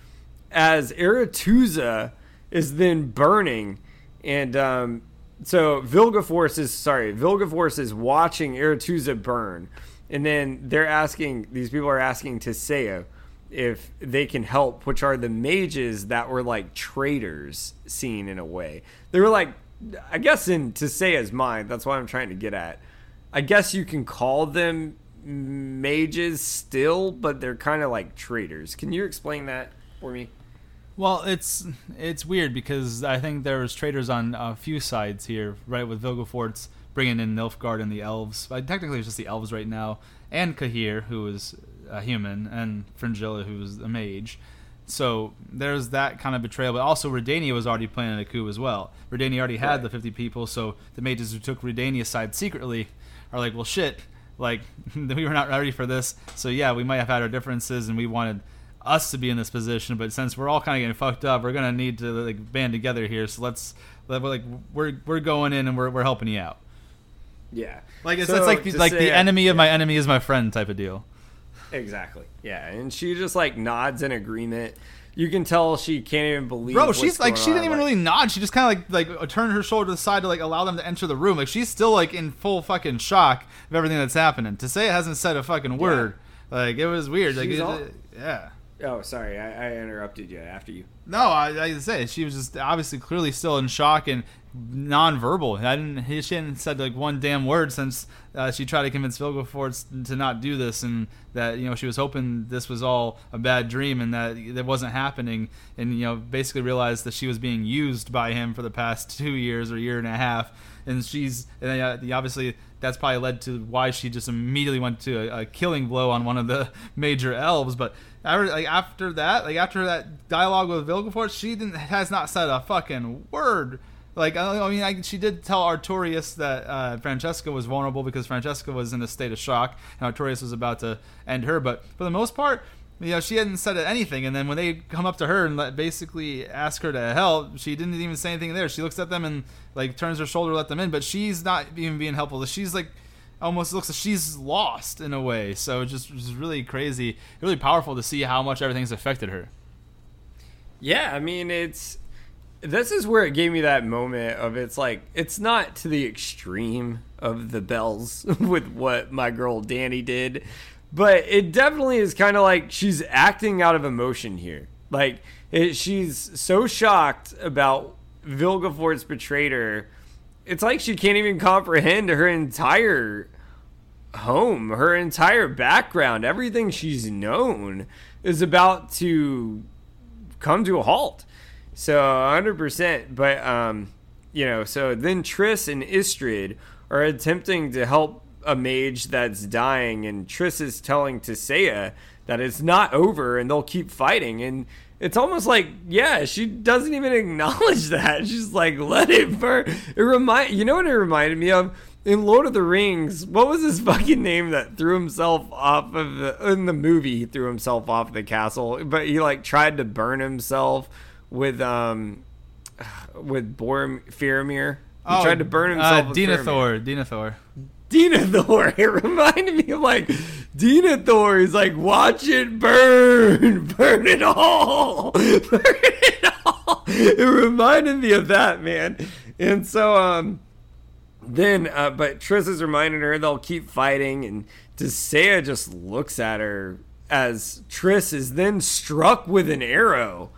as Aretuza is then burning, and um, so Vilgefortz is sorry, Vilgefortz is watching Aretuza burn, and then they're asking these people are asking Tissaia if they can help, which are the mages that were like traitors seen in a way. They were like, I guess in Tissaia's mind, that's what I'm trying to get at. I guess you can call them mages still, but they're kind of like traitors. Can you explain that for me? Well, it's it's weird because I think there's traitors on a few sides here, right? With Vilgefortz bringing in Nilfgaard and the elves. But technically, it's just the elves right now, and Cahir, who is a human, and Fringilla, who is a mage. So there's that kind of betrayal, but also Redania was already planning a coup as well. Redania already had right. the 50 people, so the mages who took Redania's side secretly are like, well, shit, like we were not ready for this. So yeah, we might have had our differences, and we wanted us to be in this position, but since we're all kind of getting fucked up, we're gonna need to like band together here. So let's like we're we're going in and we're we're helping you out. Yeah, like it's, so it's like like say, the enemy of yeah. my enemy is my friend type of deal. Exactly. Yeah, and she just like nods in agreement. You can tell she can't even believe. Bro, she's like she didn't even like, really nod. She just kind of like like turned her shoulder to the side to like allow them to enter the room. Like she's still like in full fucking shock of everything that's happening. Tissaia hasn't said a fucking word. Yeah. Like it was weird. She's like all, it, yeah. Oh, sorry, I, I interrupted you after you. No, I, I say she was just obviously clearly still in shock and nonverbal. I didn't. She hadn't said like one damn word since uh, she tried to convince Vilgefortz to not do this, and that you know she was hoping this was all a bad dream and that it wasn't happening, and you know basically realized that she was being used by him for the past two years or year and a half, and she's and uh, obviously that's probably led to why she just immediately went to a, a killing blow on one of the major elves, but like after that, like after that dialogue with Vilgefortz, she didn't has not said a fucking word. Like I mean, I, she did tell Artorias that uh, Francesca was vulnerable because Francesca was in a state of shock, and Artorias was about to end her. But for the most part, you know, she hadn't said anything. And then when they come up to her and let, basically ask her to help, she didn't even say anything there. She looks at them and like turns her shoulder, let them in. But she's not even being helpful. She's like almost looks like she's lost in a way. So it's just, just really crazy, really powerful to see how much everything's affected her. Yeah, I mean it's this is where it gave me that moment of it's like it's not to the extreme of the bells with what my girl Danny did, but it definitely is kind of like she's acting out of emotion here. Like it, she's so shocked about Vilgefortz betrayed her. It's like she can't even comprehend her entire home, her entire background, everything she's known is about to come to a halt. So 100%. But, um, you know, so then Triss and Istredd are attempting to help a mage that's dying, and Triss is telling Tissaia that it's not over and they'll keep fighting. And it's almost like, yeah, she doesn't even acknowledge that. She's like, let it burn. It remind you know what it reminded me of? In Lord of the Rings, what was his fucking name that threw himself off of the in the movie? He threw himself off the castle, but he like tried to burn himself with um with Boromir. Faramir. He Oh, tried to burn himself. Uh, Denethor. Denethor. Denethor. It reminded me of like Denethor. He's like, watch it burn, burn it all, burn it all. It reminded me of that man. And so, um, then, uh, but Triss is reminding her they'll keep fighting, and Tissaia just looks at her as Triss is then struck with an arrow.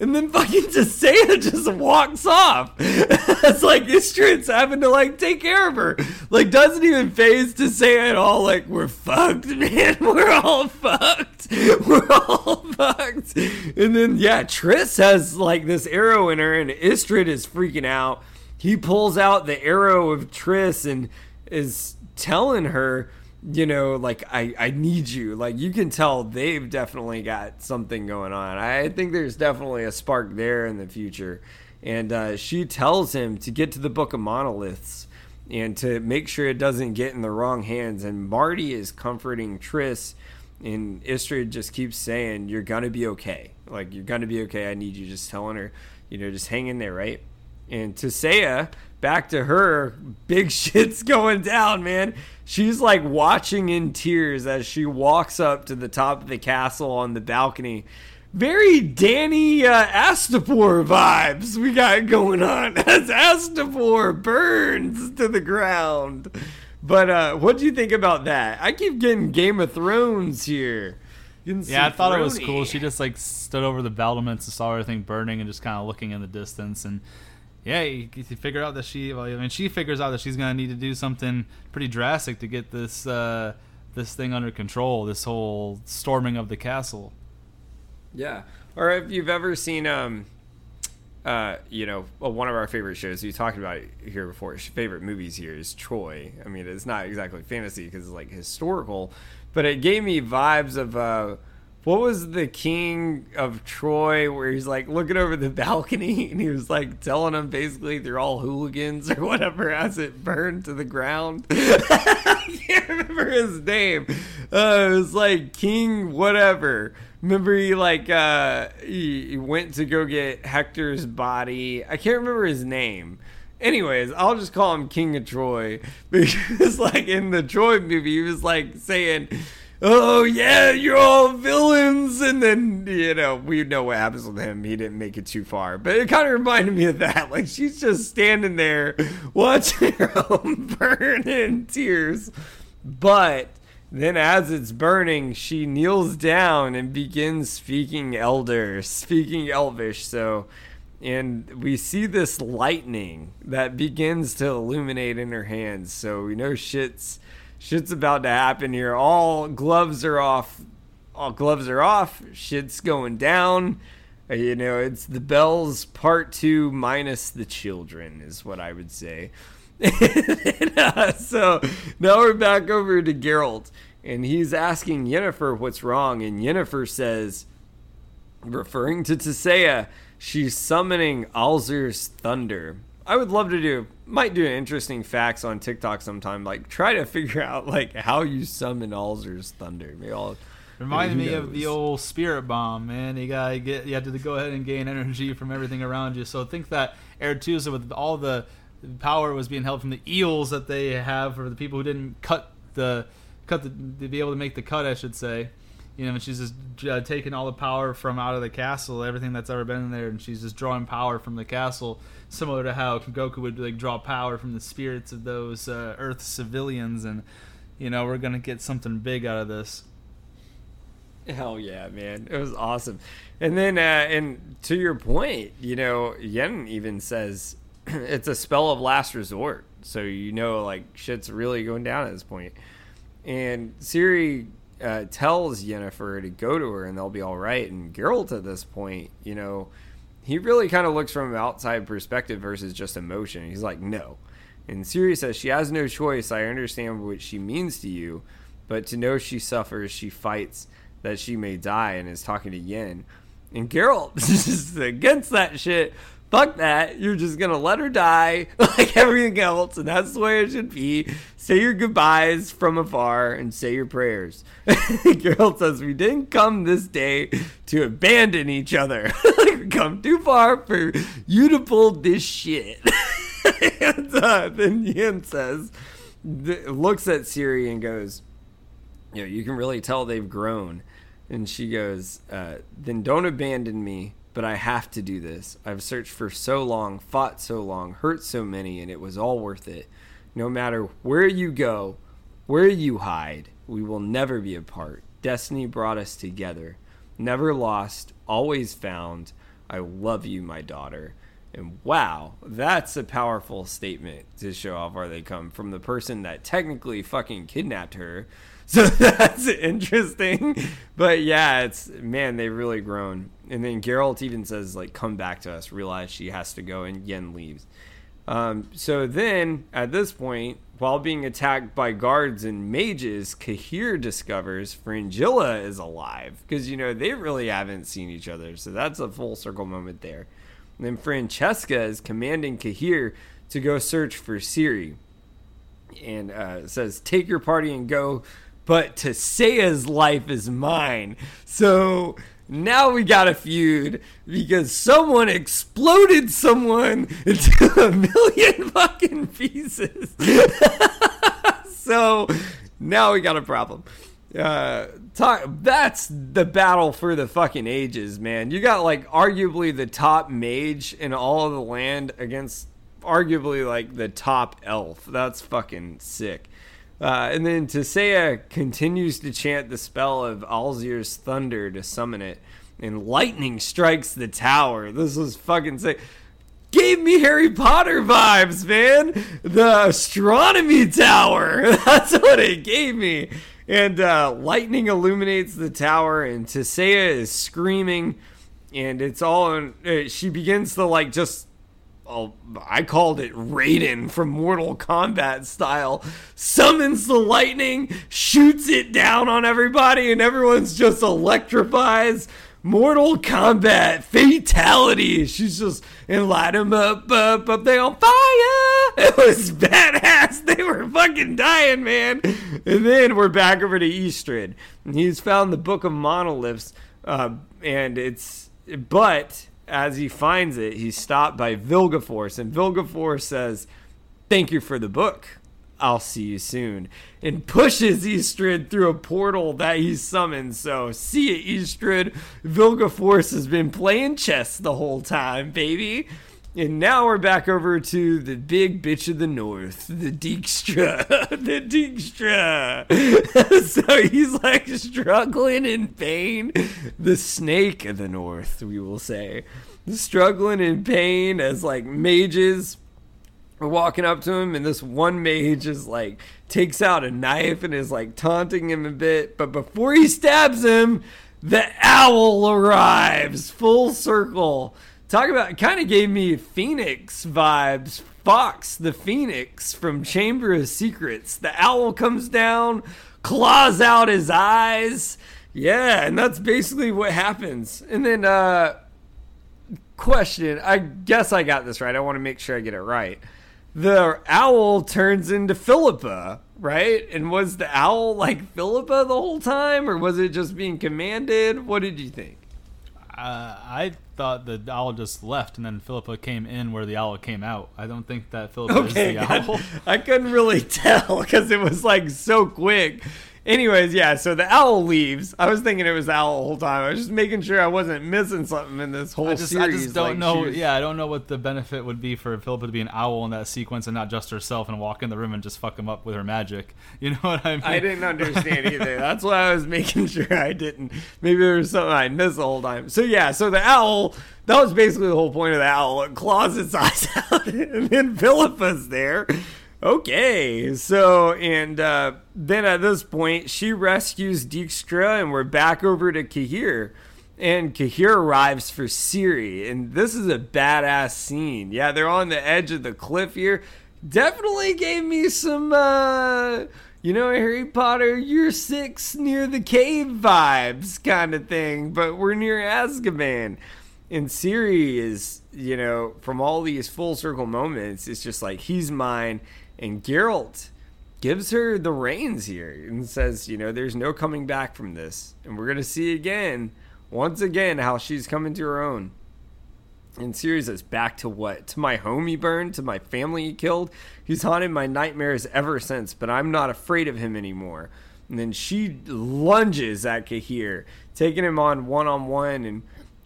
And then fucking Tissaia just walks off. it's like Istredd's having to like take care of her. Like doesn't even phase Tissaia at all. Like we're fucked, man. We're all fucked. We're all fucked. And then yeah, Triss has like this arrow in her, and Istredd is freaking out. He pulls out the arrow of Triss and is telling her you know, like I, I need you. Like you can tell they've definitely got something going on. I think there's definitely a spark there in the future. And uh, she tells him to get to the Book of Monoliths and to make sure it doesn't get in the wrong hands. And Marty is comforting Triss, and Istredd just keeps saying, "You're gonna be okay. Like you're gonna be okay. I need you." Just telling her, you know, just hang in there, right? And Tissaia, back to her, big shit's going down, man. She's like watching in tears as she walks up to the top of the castle on the balcony. Very Danny uh, Astapor vibes we got going on as Astapor burns to the ground. But uh, what do you think about that? I keep getting Game of Thrones here. Yeah, I thought it was cool. She just like stood over the battlements and saw everything burning and just kind of looking in the distance. And yeah, you, you figure out that she, well, I mean, she figures out that she's gonna need to do something pretty drastic to get this uh, this thing under control. This whole storming of the castle. Yeah. Or if you've ever seen, um, uh, you know, well, one of our favorite shows, we talked about it here before, favorite movies here is Troy. I mean, it's not exactly fantasy because it's like historical, but it gave me vibes of, uh, what was the king of Troy where he's like looking over the balcony and he was like telling them basically they're all hooligans or whatever as it burned to the ground? I can't remember his name. Uh, it was like King whatever. Remember he like uh he, he went to go get Hector's body. I can't remember his name. Anyways, I'll just call him King of Troy because like in the Troy movie he was like saying Oh yeah, you're all villains, and then you know we know what happens with him. He didn't make it too far, but it kind of reminded me of that. Like she's just standing there watching her own burn in tears, but then as it's burning, she kneels down and begins speaking Elder, speaking Elvish. So, and we see this lightning that begins to illuminate in her hands. So we know shit's shit's about to happen here. All gloves are off. All gloves are off. Shit's going down. Uh, You know, it's the bells part two minus the children is what I would say. And, uh, so now we're back over to Geralt, and he's asking Yennefer what's wrong, and Yennefer says, referring to Tissaia, she's summoning Alzur's thunder. I would love to do, might do interesting facts on TikTok sometime, like try to figure out like how you summon Alzur's thunder. Maybe I'll. Reminded me of the old spirit bomb, man. You gotta get, you have to go ahead and gain energy from everything around you. So think that Aretuza, with all the power, was being held from the eels that they have for the people who didn't cut the, cut the, to be able to make the cut, I should say. You know, and she's just uh, taking all the power from out of the castle, everything that's ever been in there, and she's just drawing power from the castle, similar to how Goku would like draw power from the spirits of those uh, Earth civilians. And you know, we're gonna get something big out of this. Hell yeah, man! It was awesome. And then, uh, and to your point, you know, Yen even says it's a spell of last resort. So you know, like shit's really going down at this point. And Ciri uh, tells Yennefer to go to her, and they'll be all right. And Geralt at this point, you know, he really kind of looks from an outside perspective versus just emotion. He's like, no. And Ciri says she has no choice. I understand what she means to you, but to know she suffers, she fights that she may die, and is talking to Yen. And Geralt is against that shit. Fuck that. You're just gonna let her die like everything else, and that's the way it should be. Say your goodbyes from afar and say your prayers. Geralt says, We didn't come this day to abandon each other. we come too far for you to pull this shit. and uh, then Yen says, looks at Ciri and goes, You know, you can really tell they've grown and she goes, uh, Then don't abandon me, but I have to do this. I've searched for so long, fought so long, hurt so many, and it was all worth it. No matter where you go, where you hide, we will never be apart. Destiny brought us together. Never lost, always found. I love you, my daughter. And wow, that's a powerful statement to show how far they come from the person that technically fucking kidnapped her so that's interesting. But yeah, it's man, they've really grown. And then Geralt even says like, "Come back to us." Realize she has to go, and Yen leaves. Um, so then, at this point, while being attacked by guards and mages, Cahir discovers Fringilla is alive because you know they really haven't seen each other. So that's a full circle moment there. And then Francesca is commanding Cahir to go search for Ciri, and uh, says, "Take your party and go." But Tissaia's life is mine. So now we got a feud because someone exploded someone into a million fucking pieces. so now we got a problem. Uh, talk, that's the battle for the fucking ages, man. You got like arguably the top mage in all of the land against arguably like the top elf. That's fucking sick. Uh, and then Tissaia continues to chant the spell of Alzur's thunder to summon it, and lightning strikes the tower. This was fucking sick. Gave me Harry Potter vibes, man. The astronomy tower. That's what it gave me. And uh, lightning illuminates the tower, and Tissaia is screaming, and it's all. In, uh, she begins to like just I called it Raiden from Mortal Kombat style, summons the lightning, shoots it down on everybody, and everyone's just electrifies. Mortal Kombat fatality. She's just and light them up, up, up. They on fire. It was badass. They were fucking dying, man. And then we're back over to. And he's found the Book of Monoliths, uh, and it's but as he finds it, he's stopped by Vilgefortz, and Vilgefortz says, Thank you for the book. I'll see you soon. And pushes Istredd through a portal that he summons. So, see you, Istredd. Vilgefortz has been playing chess the whole time, baby. And now we're back over to the big bitch of the north, the Dijkstra. the Dijkstra. so he's like struggling in pain. The snake of the north, we will say. Struggling in pain as like mages are walking up to him, and this one mage is like takes out a knife and is like taunting him a bit. But before he stabs him, the owl arrives full circle Talk about kind of gave me Phoenix vibes. Fawkes the Phoenix from Chamber of Secrets. The owl comes down, claws out his eyes. Yeah, and that's basically what happens. And then uh question, I guess I got this right. I want to make sure I get it right. The owl turns into Philippa, right? And was the owl like Philippa the whole time or was it just being commanded? What did you think? Uh, I thought the owl just left, and then Philippa came in where the owl came out. I don't think that Philippa okay, is the owl. I couldn't really tell because it was like so quick. Anyways, yeah, so the owl leaves. I was thinking it was the owl the whole time. I was just making sure I wasn't missing something in this whole I just, series. I just don't like know. Yeah, I don't know what the benefit would be for Philippa to be an owl in that sequence and not just herself and walk in the room and just fuck him up with her magic. You know what I mean? I didn't understand either. That's why I was making sure I didn't. Maybe there was something I missed the whole time. So yeah, so the owl. That was basically the whole point of the owl. It claws its eyes out, and then Philippa's there Okay, so and uh, then at this point, she rescues Dijkstra, and we're back over to Cahir. And Cahir arrives for Ciri, and this is a badass scene. Yeah, they're on the edge of the cliff here. definitely gave me some, uh, you know, Harry Potter, you're six near the cave vibes kind of thing, but we're near Azkaban. And Ciri is, you know, from all these full circle moments, it's just like he's mine, and Geralt gives her the reins here and says, you know, there's no coming back from this, and we're gonna see again, once again, how she's coming to her own. And Ciri says, back to what? To my home he burned? To my family he killed? He's haunted my nightmares ever since, but I'm not afraid of him anymore. And then she lunges at Cahir, taking him on one on one. And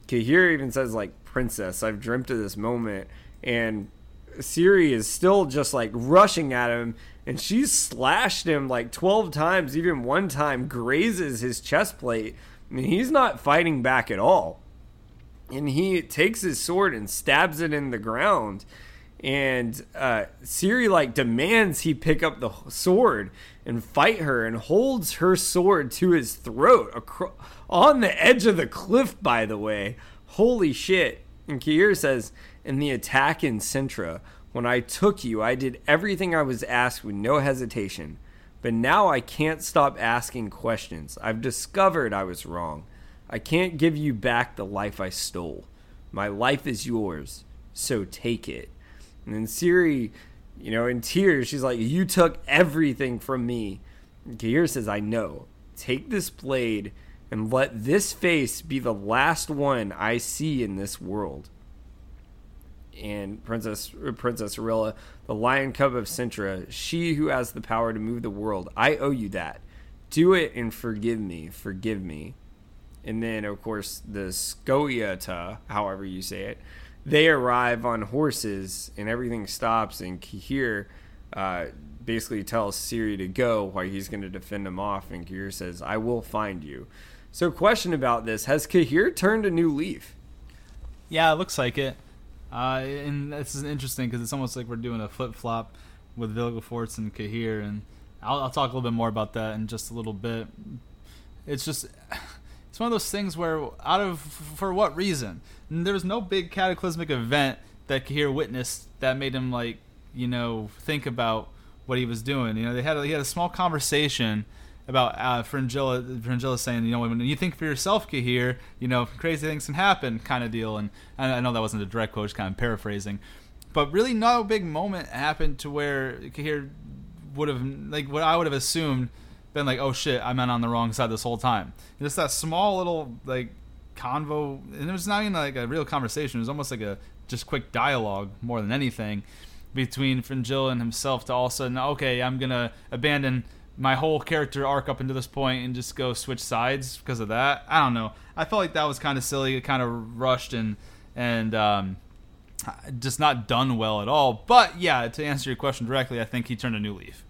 Cahir even says, like, Princess, I've dreamt of this moment. And Ciri is still just like rushing at him. And she's slashed him like 12 times, even one time grazes his chest plate. I mean, he's not fighting back at all and he takes his sword and stabs it in the ground and uh, Ciri like demands he pick up the sword and fight her and holds her sword to his throat acro- on the edge of the cliff by the way holy shit and Cahir says in the attack in Cintra when I took you I did everything I was asked with no hesitation but now I can't stop asking questions I've discovered I was wrong I can't give you back the life I stole. My life is yours, so take it. And then Ciri, you know, in tears, she's like, You took everything from me. And says, I know. Take this blade and let this face be the last one I see in this world. And Princess Princess Cirilla, the lion cub of Cintra, she who has the power to move the world, I owe you that. Do it and forgive me, forgive me and then of course the Scoia'tael, however you say it, they arrive on horses and everything stops and Cahir uh, basically tells Ciri to go while he's going to defend him off and Cahir says, "I will find you." So, question about this: Has Cahir turned a new leaf? Yeah, it looks like it. Uh, and this is interesting because it's almost like we're doing a flip flop with Vilgefortz and Cahir, and I'll, I'll talk a little bit more about that in just a little bit. It's just it's one of those things where out of for what reason there was no big cataclysmic event that Cahir witnessed that made him like you know think about what he was doing you know they had a, he had a small conversation about uh, Fringilla, Fringilla saying, you know, when you think for yourself, Cahir, you know, crazy things can happen, kind of deal. And I know that wasn't a direct quote, just kind of paraphrasing, but really, no big moment happened to where Cahir would have, like, what I would have assumed been like, oh shit, I'm on the wrong side this whole time. And just that small little like convo, and it was not even like a real conversation. It was almost like a just quick dialogue more than anything between Fringilla and himself to all of a sudden, okay, I'm gonna abandon my whole character arc up until this point and just go switch sides because of that. I don't know. I felt like that was kind of silly, kind of rushed and and um, just not done well at all. But yeah, to answer your question directly, I think he turned a new leaf.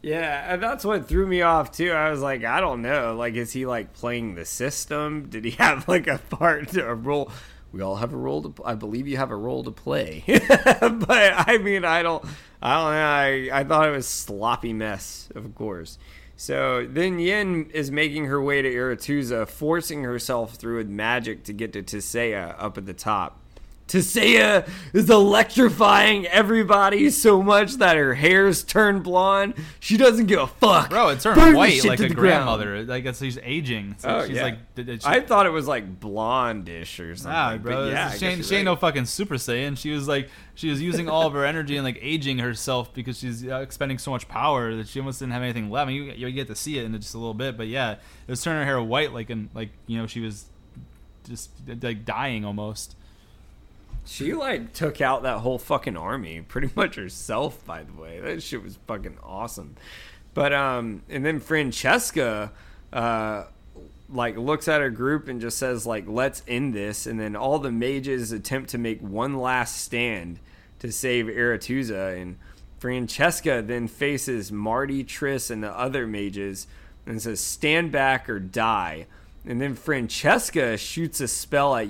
Yeah, and that's what threw me off too. I was like, I don't know. Like, is he like playing the system? Did he have like a part, a role? We all have a role to. I believe you have a role to play. but I mean, I don't. I don't know. I I thought it was sloppy mess, of course. So then Yen is making her way to Aretuza, forcing herself through with magic to get to Tissaia up at the top. Tissaia is electrifying everybody so much that her hair's turned blonde. She doesn't give a fuck. Bro, it turned Burn white like a grandmother. Like it's she's aging. So oh, she's yeah. like she, I thought it was like blondish or something. Nah, bro. yeah, she, ain't, she ain't no fucking Super Saiyan. She was like she was using all of her energy and like aging herself because she's uh, expending so much power that she almost didn't have anything left. I mean, you, you get to see it in just a little bit, but yeah, it was turning her hair white like and like you know she was just like dying almost. She like took out that whole fucking army pretty much herself. By the way, that shit was fucking awesome. But um, and then Francesca, uh, like looks at her group and just says like, "Let's end this." And then all the mages attempt to make one last stand to save Aretuza, and Francesca then faces Marty, Triss, and the other mages and says, "Stand back or die." And then Francesca shoots a spell at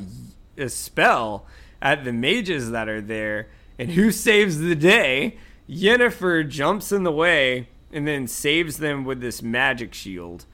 a spell at the mages that are there. And who saves the day? Yennefer jumps in the way and then saves them with this magic shield.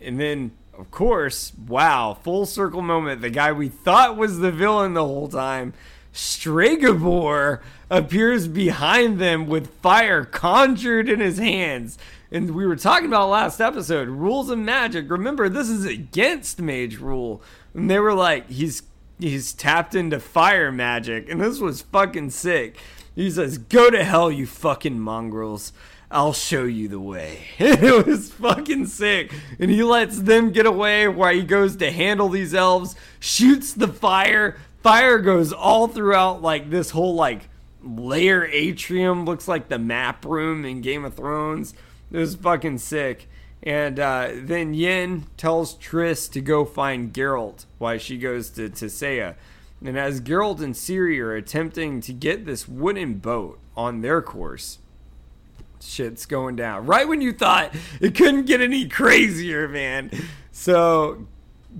And then, of course, wow, full circle moment. The guy we thought was the villain the whole time Stregobor appears behind them with fire conjured in his hands. And we were talking about last episode rules of magic. Remember, this is against mage rule. And they were like, he's he's tapped into fire magic, and this was fucking sick. He says, "Go to hell, you fucking mongrels." I'll show you the way. it was fucking sick. And he lets them get away while he goes to handle these elves, shoots the fire. Fire goes all throughout like this whole like layer atrium looks like the map room in Game of Thrones. It was fucking sick. And uh, then Yen tells Triss to go find Geralt while she goes to Tissaia. And as Geralt and Ciri are attempting to get this wooden boat on their course, shit's going down. Right when you thought it couldn't get any crazier, man. So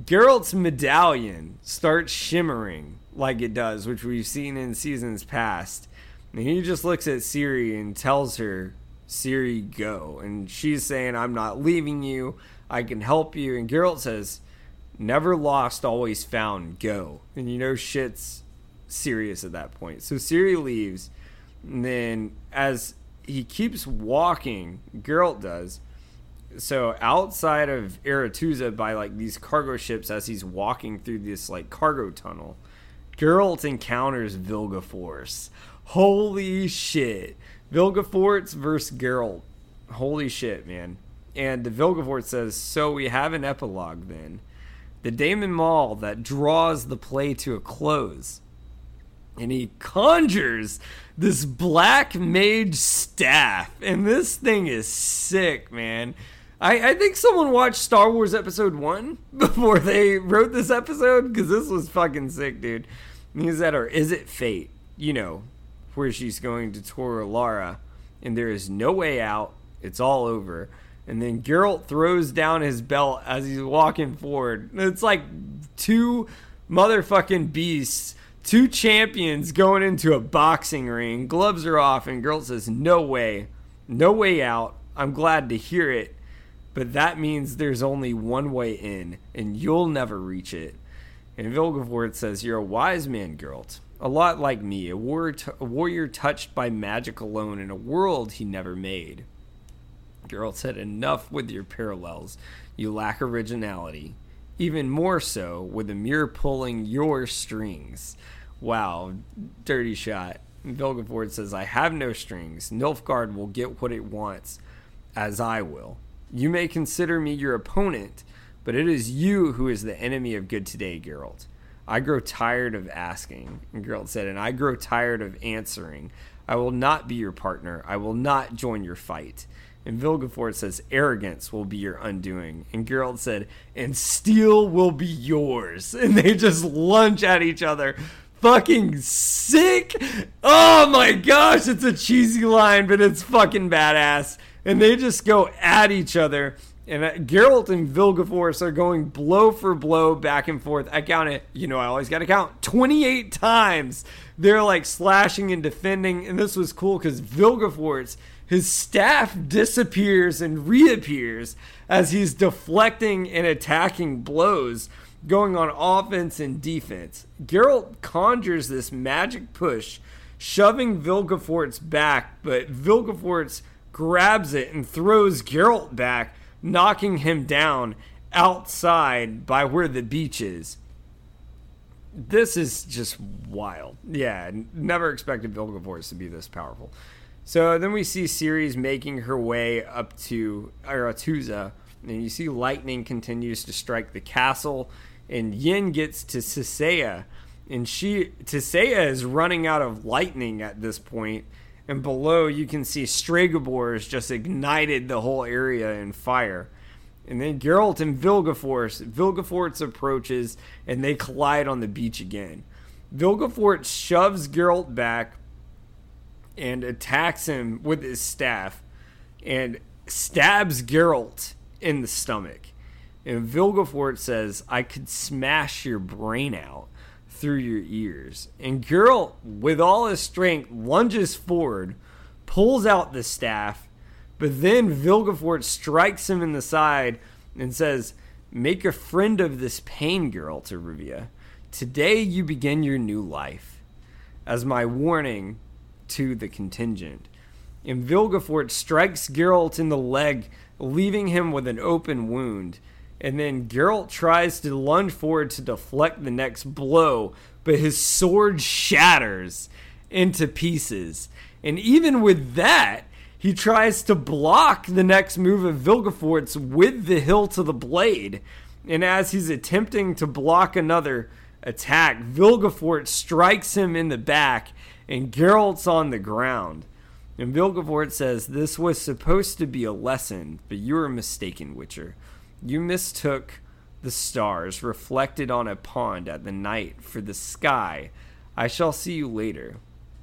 Geralt's medallion starts shimmering like it does, which we've seen in seasons past. And he just looks at Ciri and tells her, Ciri, go. And she's saying, I'm not leaving you. I can help you. And Geralt says, Never lost, always found, go. And you know shit's serious at that point. So Ciri leaves. And then as he keeps walking, Geralt does. So outside of Aretuza by like these cargo ships as he's walking through this like cargo tunnel, Geralt encounters Vilgefortz. Holy shit. Vilgefortz versus Geralt. Holy shit, man. And the Vilgefortz says, So we have an epilogue then. The Daemon Maul that draws the play to a close. And he conjures this black mage staff. And this thing is sick, man. I, I think someone watched Star Wars Episode 1 before they wrote this episode because this was fucking sick, dude. He's at her, Is it fate? You know, where she's going to Tor Lara, and there is no way out. It's all over. And then Geralt throws down his belt as he's walking forward. It's like two motherfucking beasts, two champions going into a boxing ring. Gloves are off, and Geralt says, No way. No way out. I'm glad to hear it. But that means there's only one way in, and you'll never reach it. And Vilgefortz says, You're a wise man, Geralt a lot like me, a warrior, t- a warrior touched by magic alone in a world he never made. Geralt said, Enough with your parallels. You lack originality. Even more so with the mirror pulling your strings. Wow, dirty shot. Vilgefortz says, I have no strings. Nilfgaard will get what it wants, as I will. You may consider me your opponent, but it is you who is the enemy of good today, Geralt. I grow tired of asking. And Geralt said, and I grow tired of answering. I will not be your partner. I will not join your fight. And Vilgefortz says, arrogance will be your undoing. And Geralt said, and steel will be yours. And they just lunge at each other. Fucking sick. Oh my gosh, it's a cheesy line, but it's fucking badass. And they just go at each other and uh, Geralt and Vilgefortz are going blow for blow back and forth. I count it, you know, I always got to count 28 times. They're like slashing and defending, and this was cool because Vilgefortz, his staff disappears and reappears as he's deflecting and attacking blows, going on offense and defense. Geralt conjures this magic push, shoving Vilgefortz back, but Vilgefortz grabs it and throws Geralt back knocking him down outside by where the beach is. This is just wild. Yeah, never expected Vilgefortz to be this powerful. So then we see Ciri's making her way up to Aretuza, and you see lightning continues to strike the castle, and Yen gets to Tissaia, and she Tissaia is running out of lightning at this point, and below you can see Stregobor has just ignited the whole area in fire. And then Geralt and Vilgefortz, Vilgefortz approaches and they collide on the beach again. Vilgefortz shoves Geralt back and attacks him with his staff and stabs Geralt in the stomach. And Vilgefortz says, I could smash your brain out through your ears. And Geralt, with all his strength, lunges forward, pulls out the staff, but then Vilgefortz strikes him in the side and says, Make a friend of this pain, Geralt of Rivia. Today you begin your new life. as my warning to the Continent. And Vilgefortz strikes Geralt in the leg, leaving him with an open wound. And then Geralt tries to lunge forward to deflect the next blow, but his sword shatters into pieces. And even with that, he tries to block the next move of Vilgefortz's with the hilt of the blade. And as he's attempting to block another attack, Vilgefortz strikes him in the back, and Geralt's on the ground. And Vilgefortz says, This was supposed to be a lesson, but you were mistaken, Witcher. You mistook the stars reflected on a pond at the night for the sky. I shall see you later.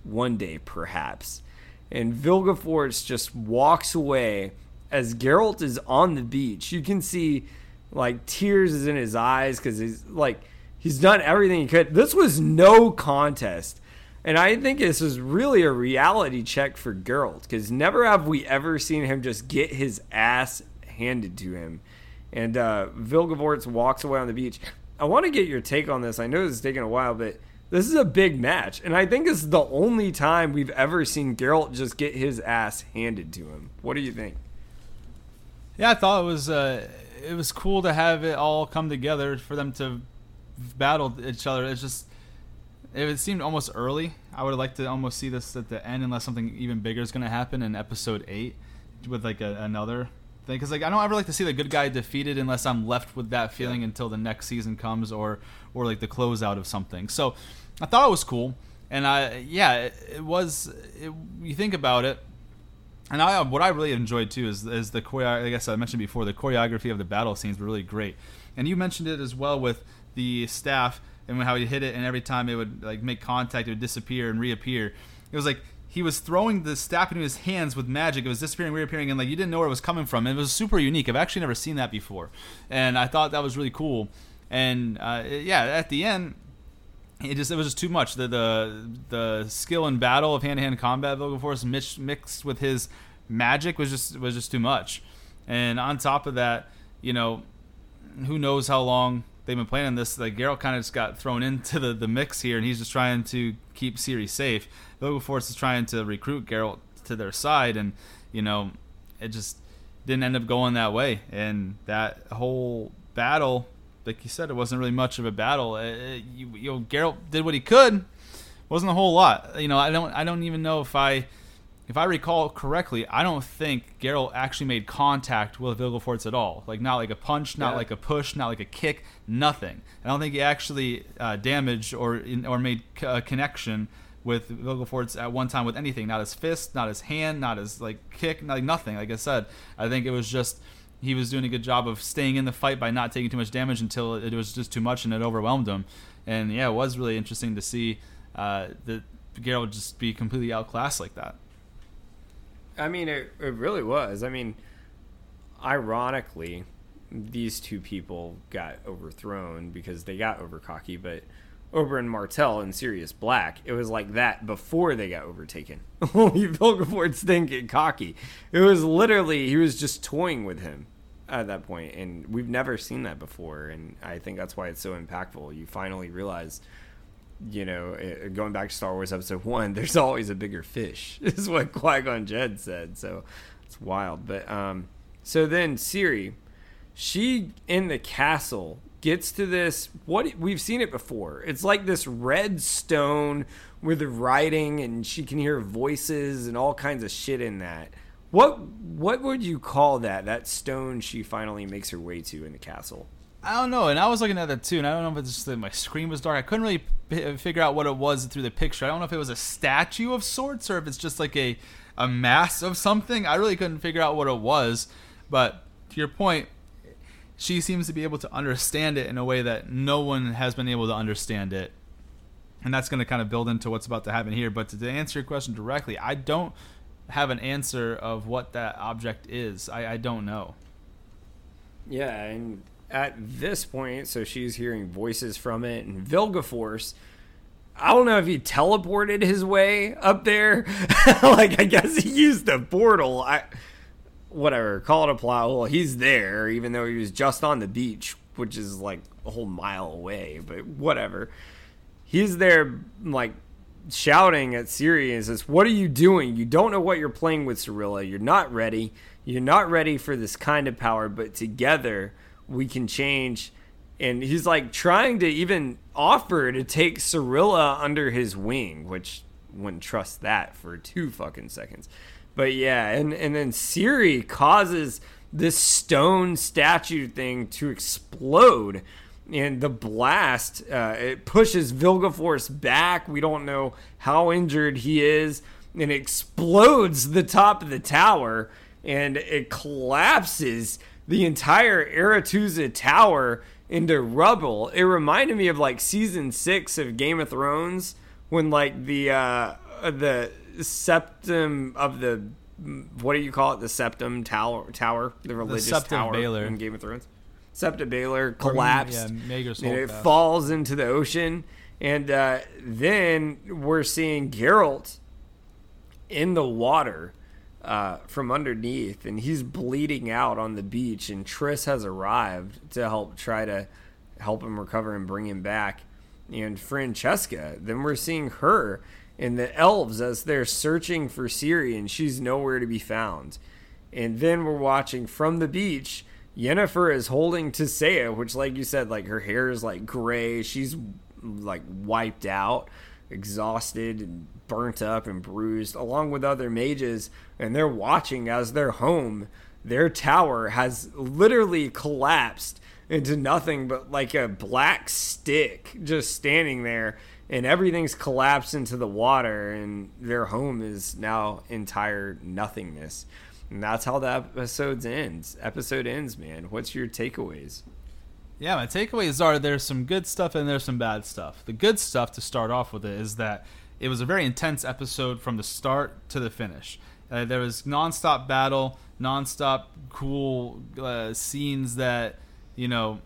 One day, perhaps. And Vilgefortz just walks away as Geralt is on the beach. You can see like tears is in his eyes because he's like he's done everything he could. This was no contest. And I think this is really a reality check for Geralt because never have we ever seen him just get his ass handed to him. And uh, Vilgefortz walks away on the beach. I want to get your take on this. I know this is taking a while, but this is a big match. And I think this is the only time we've ever seen Geralt just get his ass handed to him. What do you think? Yeah, I thought it was uh, it was cool to have it all come together for them to battle each other. It's just it seemed almost early. I would like to almost see this at the end, unless something even bigger is going to happen in episode eight with like a, another thing. Because like I don't ever like to see the good guy defeated unless I'm left with that feeling yeah. until the next season comes or or like the closeout of something. So I thought it was cool, and I yeah it, it was. It, you think about it, and I what I really enjoyed too is is the choreo. I guess I mentioned before the choreography of the battle scenes were really great, and you mentioned it as well with the staff and how he hit it, and every time it would like make contact, it would disappear and reappear. It was like he was throwing the staff into his hands with magic. It was disappearing, reappearing, and like you didn't know where it was coming from. And it was super unique. I've actually never seen that before, and I thought that was really cool. And uh, yeah, at the end, it just it was just too much. The the the skill and battle of hand to hand combat Vilgefortz mixed mixed with his magic was just was just too much. And on top of that, you know, who knows how long they've been playing this. Like Geralt kind of just got thrown into the, the mix here, and he's just trying to keep Ciri safe. Vilgefortz is trying to recruit Geralt to their side, and you know, it just didn't end up going that way. And that whole battle, like you said, it wasn't really much of a battle. It, it, you, you know, Geralt did what he could. wasn't a whole lot. You know, I don't I don't even know if I if I recall correctly, I don't think Geralt actually made contact with Vilgefortz at all. Like not like a punch, not yeah. like a push, not like a kick, nothing. I don't think he actually uh, damaged or or made a connection with Vilgefortz at one time with anything. Not his fist, not his hand, not his like kick, not, like nothing. Like I said, I think it was just he was doing a good job of staying in the fight by not taking too much damage until it was just too much and it overwhelmed him. And yeah, it was really interesting to see uh, that Geralt just be completely outclassed like that. I mean, it, it really was. I mean, ironically, these two people got overthrown because they got over cocky, but Oberyn Martell and Sirius Black, it was like that before they got overtaken. Only Vilgefortz didn't get cocky. It was literally, he was just toying with him at that point, and we've never seen that before, and I think that's why it's so impactful. You finally realize – you know, going back to Star Wars Episode One, there's always a bigger fish. is what Qui Gon Jinn said. So it's wild. But um, so then Ciri, she in the castle gets to this. What we've seen it before. It's like this red stone with writing, and she can hear voices and all kinds of shit in that. What what would you call that? That stone she finally makes her way to in the castle. I don't know, and I was looking at that too, and I don't know if it's just that my screen was dark. I couldn't really p- uh, figure out what it was through the picture. I don't know if it was a statue of sorts or if it's just like a a mass of something. I really couldn't figure out what it was. But to your point, she seems to be able to understand it in a way that no one has been able to understand it. And that's going to kind of build into what's about to happen here. But to, to answer your question directly, I don't have an answer of what that object is. I, I don't know. Yeah, and at this point, so she's hearing voices from it, and Vilgefortz. I don't know if he teleported his way up there. like I guess he used a portal. I whatever, call it a plot hole. He's there, even though he was just on the beach, which is like a whole mile away. But whatever. He's there, like shouting at Ciri and says, "What are you doing? You don't know what you're playing with, Cirilla. You're not ready. You're not ready for this kind of power. But together, we can change." And he's like trying to even offer to take Cirilla under his wing, which wouldn't trust that for two fucking seconds. But yeah, and and then Ciri causes this stone statue thing to explode and the blast uh, it pushes Vilgefortz back. We don't know how injured he is, and explodes the top of the tower, and it collapses the entire Aretuza tower into rubble. It reminded me of like season six of Game of Thrones when like the uh, the septum of the what do you call it? The septum tower, tower, the religious the tower Baelor. in Game of Thrones. Septa Baelor collapsed. yeah, and it falls into the ocean. And uh, then we're seeing Geralt in the water uh, from underneath, and he's bleeding out on the beach. And Triss has arrived to help try to help him recover and bring him back. And Francesca, then we're seeing her and the elves as they're searching for Ciri, and she's nowhere to be found. And then we're watching from the beach. Yennefer is holding Tissaia, which, like you said, like her hair is like gray. She's like wiped out, exhausted, and burnt up and bruised, along with other mages. And they're watching as their home, their tower, has literally collapsed into nothing but like a black stick just standing there. And everything's collapsed into the water, and their home is now entire nothingness. And that's how the episode ends. Episode ends, man. What's your takeaways? Yeah, my takeaways are there's some good stuff and there's some bad stuff. The good stuff to start off with it is that it was a very intense episode from the start to the finish. Uh, there was nonstop battle, nonstop cool uh, scenes that you know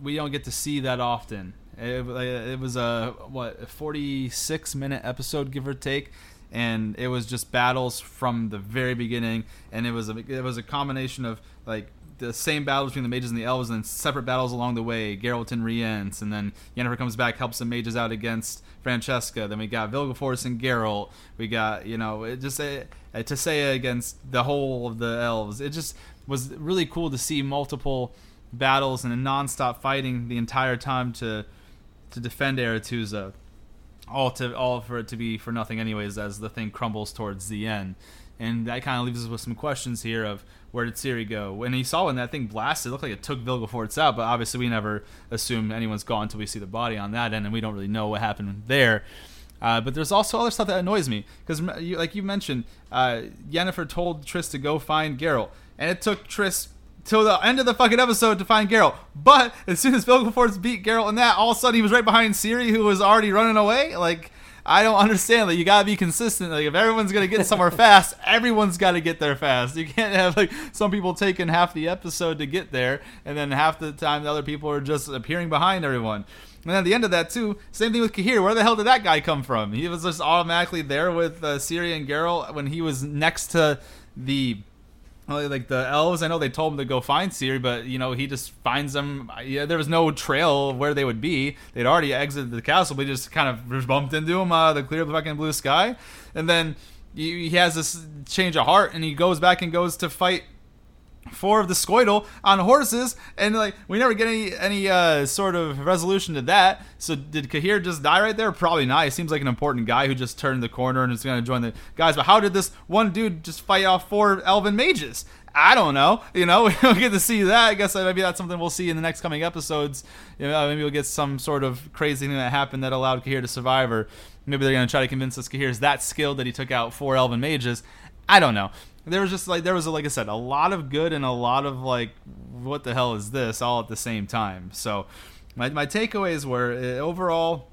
we don't get to see that often. It, it was a what a 46 minute episode, give or take, and it was just battles from the very beginning. And it was a it was a combination of like the same battle between the mages and the elves, and then separate battles along the way. Geralt and Rience, and then Yennefer comes back, helps the mages out against Francesca. Then we got Vilgefortz and Geralt. We got you know it just uh, Tissaia against the whole of the elves. It just was really cool to see multiple battles and a non-stop fighting the entire time to to defend Aretuza. All to all for it to be for nothing anyways as the thing crumbles towards the end. And that kind of leaves us with some questions here of where did Ciri go? When he saw when that thing blasted, it looked like it took Vilgefortz out, but obviously we never assume anyone's gone until we see the body on that end, and we don't really know what happened there. Uh, but there's also other stuff that annoys me because, like you mentioned, uh, Yennefer told Triss to go find Geralt, and it took Triss till the end of the fucking episode to find Geralt. But as soon as Vilgefortz beat Geralt in that, all of a sudden he was right behind Ciri, who was already running away. Like I don't understand. Like you gotta be consistent. Like if everyone's gonna get somewhere fast, everyone's got to get there fast. You can't have like some people taking half the episode to get there, and then half the time the other people are just appearing behind everyone. And at the end of that too, same thing with Cahir. Where the hell did that guy come from? He was just automatically there with uh, Ciri and Geralt when he was next to the like the elves, I know they told him to go find Ciri, but you know he just finds them. Yeah, there was no trail where they would be. They'd already exited the castle, but he just kind of bumped into them out uh, of the clear fucking blue sky, and then he he has this change of heart, and he goes back and goes to fight four of the Scoia'tael on horses, and like we never get any any uh, sort of resolution to that. So did Cahir just die right there? Probably not. He seems like an important guy who just turned the corner and is going to join the guys. But how did this one dude just fight off four elven mages? I don't know. You know, we don't get to see that. I guess maybe that's something we'll see in the next coming episodes. You know, maybe we'll get some sort of crazy thing that happened that allowed Cahir to survive, or maybe they're going to try to convince us Cahir is that skilled that he took out four elven mages. I don't know there was just like there was like I said a lot of good and a lot of like what the hell is this all at the same time. So my my takeaways were uh, overall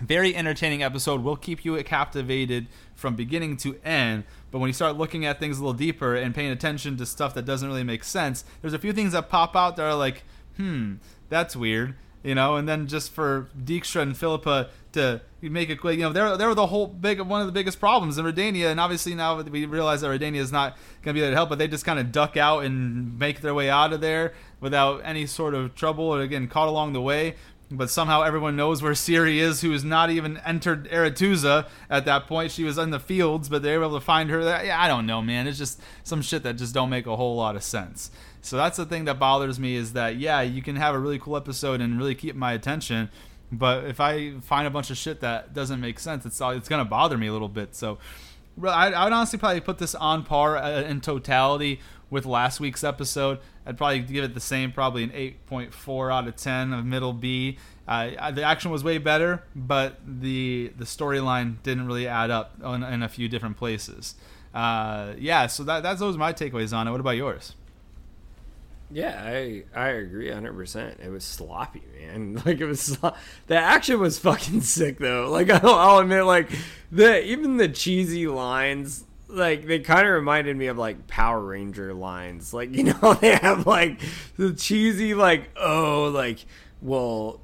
very entertaining episode. Will keep you captivated from beginning to end. But when you start looking at things a little deeper and paying attention to stuff that doesn't really make sense there's a few things that pop out that are like hmm that's weird you know and then just for Dijkstra and Philippa to make it quick. You know, they're they're the whole big one of the biggest problems in Redania, and obviously now we realize that Redania is not going to be there to help, but they just kind of duck out and make their way out of there without any sort of trouble, or again caught along the way. But somehow everyone knows where Ciri is, who has not even entered Aretuza at that point. She was in the fields, but they were able to find her. Yeah, I don't know, man. It's just some shit that just don't make a whole lot of sense. So that's the thing that bothers me is that yeah, you can have a really cool episode and really keep my attention, but if I find a bunch of shit that doesn't make sense, it's it's gonna bother me a little bit. So I, I would honestly probably put this on par uh, in totality with last week's episode. I'd probably give it the same, probably an 8.4 out of 10 of middle B. Uh, the action was way better, but the the storyline didn't really add up in, in a few different places. Uh, yeah, so that that's those my takeaways on it. What about yours? Yeah, I I agree 100%. It was sloppy, man. Like it was the action was fucking sick though. Like I'll, I'll admit like the even the cheesy lines like they kind of reminded me of like Power Ranger lines. Like you know they have like the cheesy like oh like well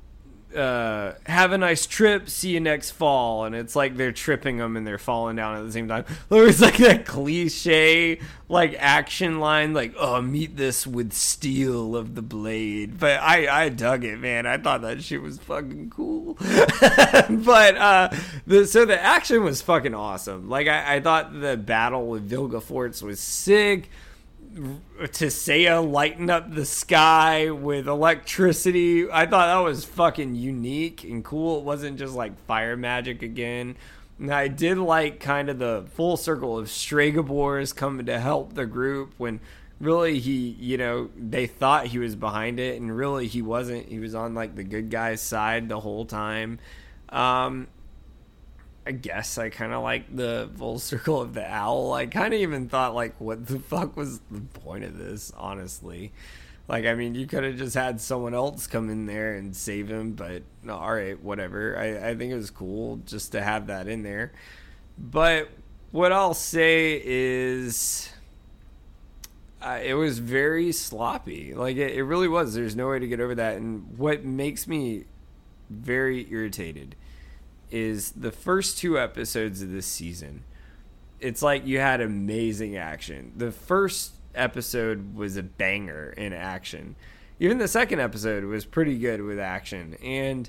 uh, have a nice trip. See you next fall. And it's like they're tripping them and they're falling down at the same time. It's like that cliche like action line, like "Oh, meet this with steel of the blade." But I I dug it, man. I thought that shit was fucking cool. but uh, the so the action was fucking awesome. Like I, I thought the battle with Vilgefortz was sick. Tissaia lighten up the sky with electricity. I thought that was fucking unique and cool. It wasn't just like fire magic again. And I did like kind of the full circle of Stregobors coming to help the group when really he, you know, they thought he was behind it and really he wasn't. He was on like the good guy's side the whole time. Um, I guess I kind of like the full circle of the owl. I kind of even thought like, what the fuck was the point of this? Honestly, like I mean, you could have just had someone else come in there and save him, but no, all right, whatever. I I think it was cool just to have that in there. But what I'll say is. Uh, it was very sloppy. Like it, it really was. There's no way to get over that. And what makes me very irritated is the first two episodes of this season. It's like you had amazing action. The first episode was a banger in action. Even the second episode was pretty good with action. And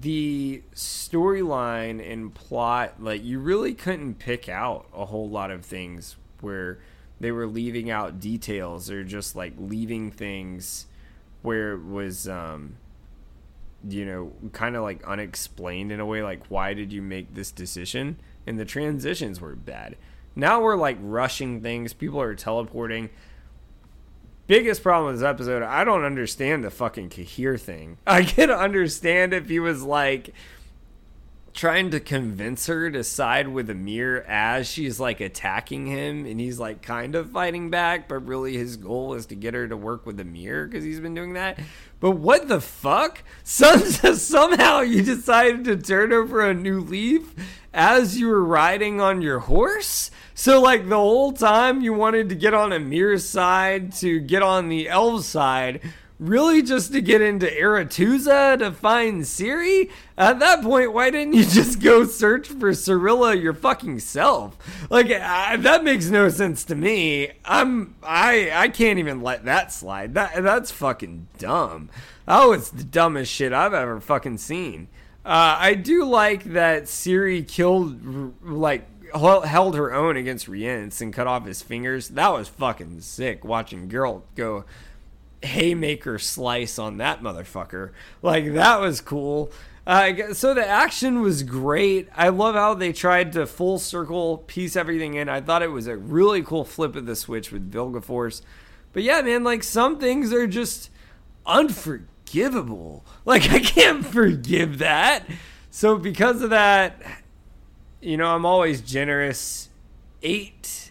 the storyline and plot, like, you really couldn't pick out a whole lot of things where they were leaving out details or just like leaving things where it was um, you know, kind of like unexplained in a way. Like, why did you make this decision? And the transitions were bad. Now we're like rushing things. People are teleporting. Biggest problem with this episode, I don't understand the fucking Cahir thing. I can understand if he was like trying to convince her to side with Emhyr as she's like attacking him and he's like kind of fighting back, but really his goal is to get her to work with Emhyr because he's been doing that. But what the fuck? Some, somehow you decided to turn over a new leaf as you were riding on your horse? So, like, the whole time you wanted to get on Emhyr's side to get on the elf side, really just to get into Aretuza to find Ciri? At that point, why didn't you just go search for Cirilla your fucking self? Like I, that makes no sense to me. I'm I I can't even let that slide. That that's fucking dumb. Oh, it's the dumbest shit I've ever fucking seen. Uh, I do like that Ciri killed like held her own against Rience and cut off his fingers. That was fucking sick watching Geralt go haymaker slice on that motherfucker. Like that was cool. Uh, so the action was great. I love how they tried to full circle piece everything in. I thought it was a really cool flip of the switch with Vilgefortz. But yeah, man, like some things are just unforgivable. Like I can't forgive that. So because of that, you know, I'm always generous. Eight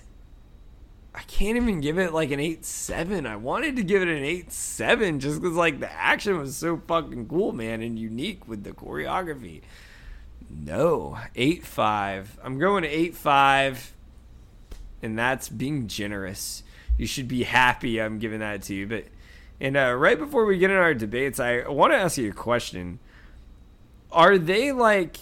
can't even give it like an 8 7. I wanted to give it an 8 7 just because, like, the action was so fucking cool, man, and unique with the choreography. No, 8 5. I'm going to 8 5, and that's being generous. You should be happy I'm giving that to you. But, and uh, right before we get in our debates, I want to ask you a question. Are they like,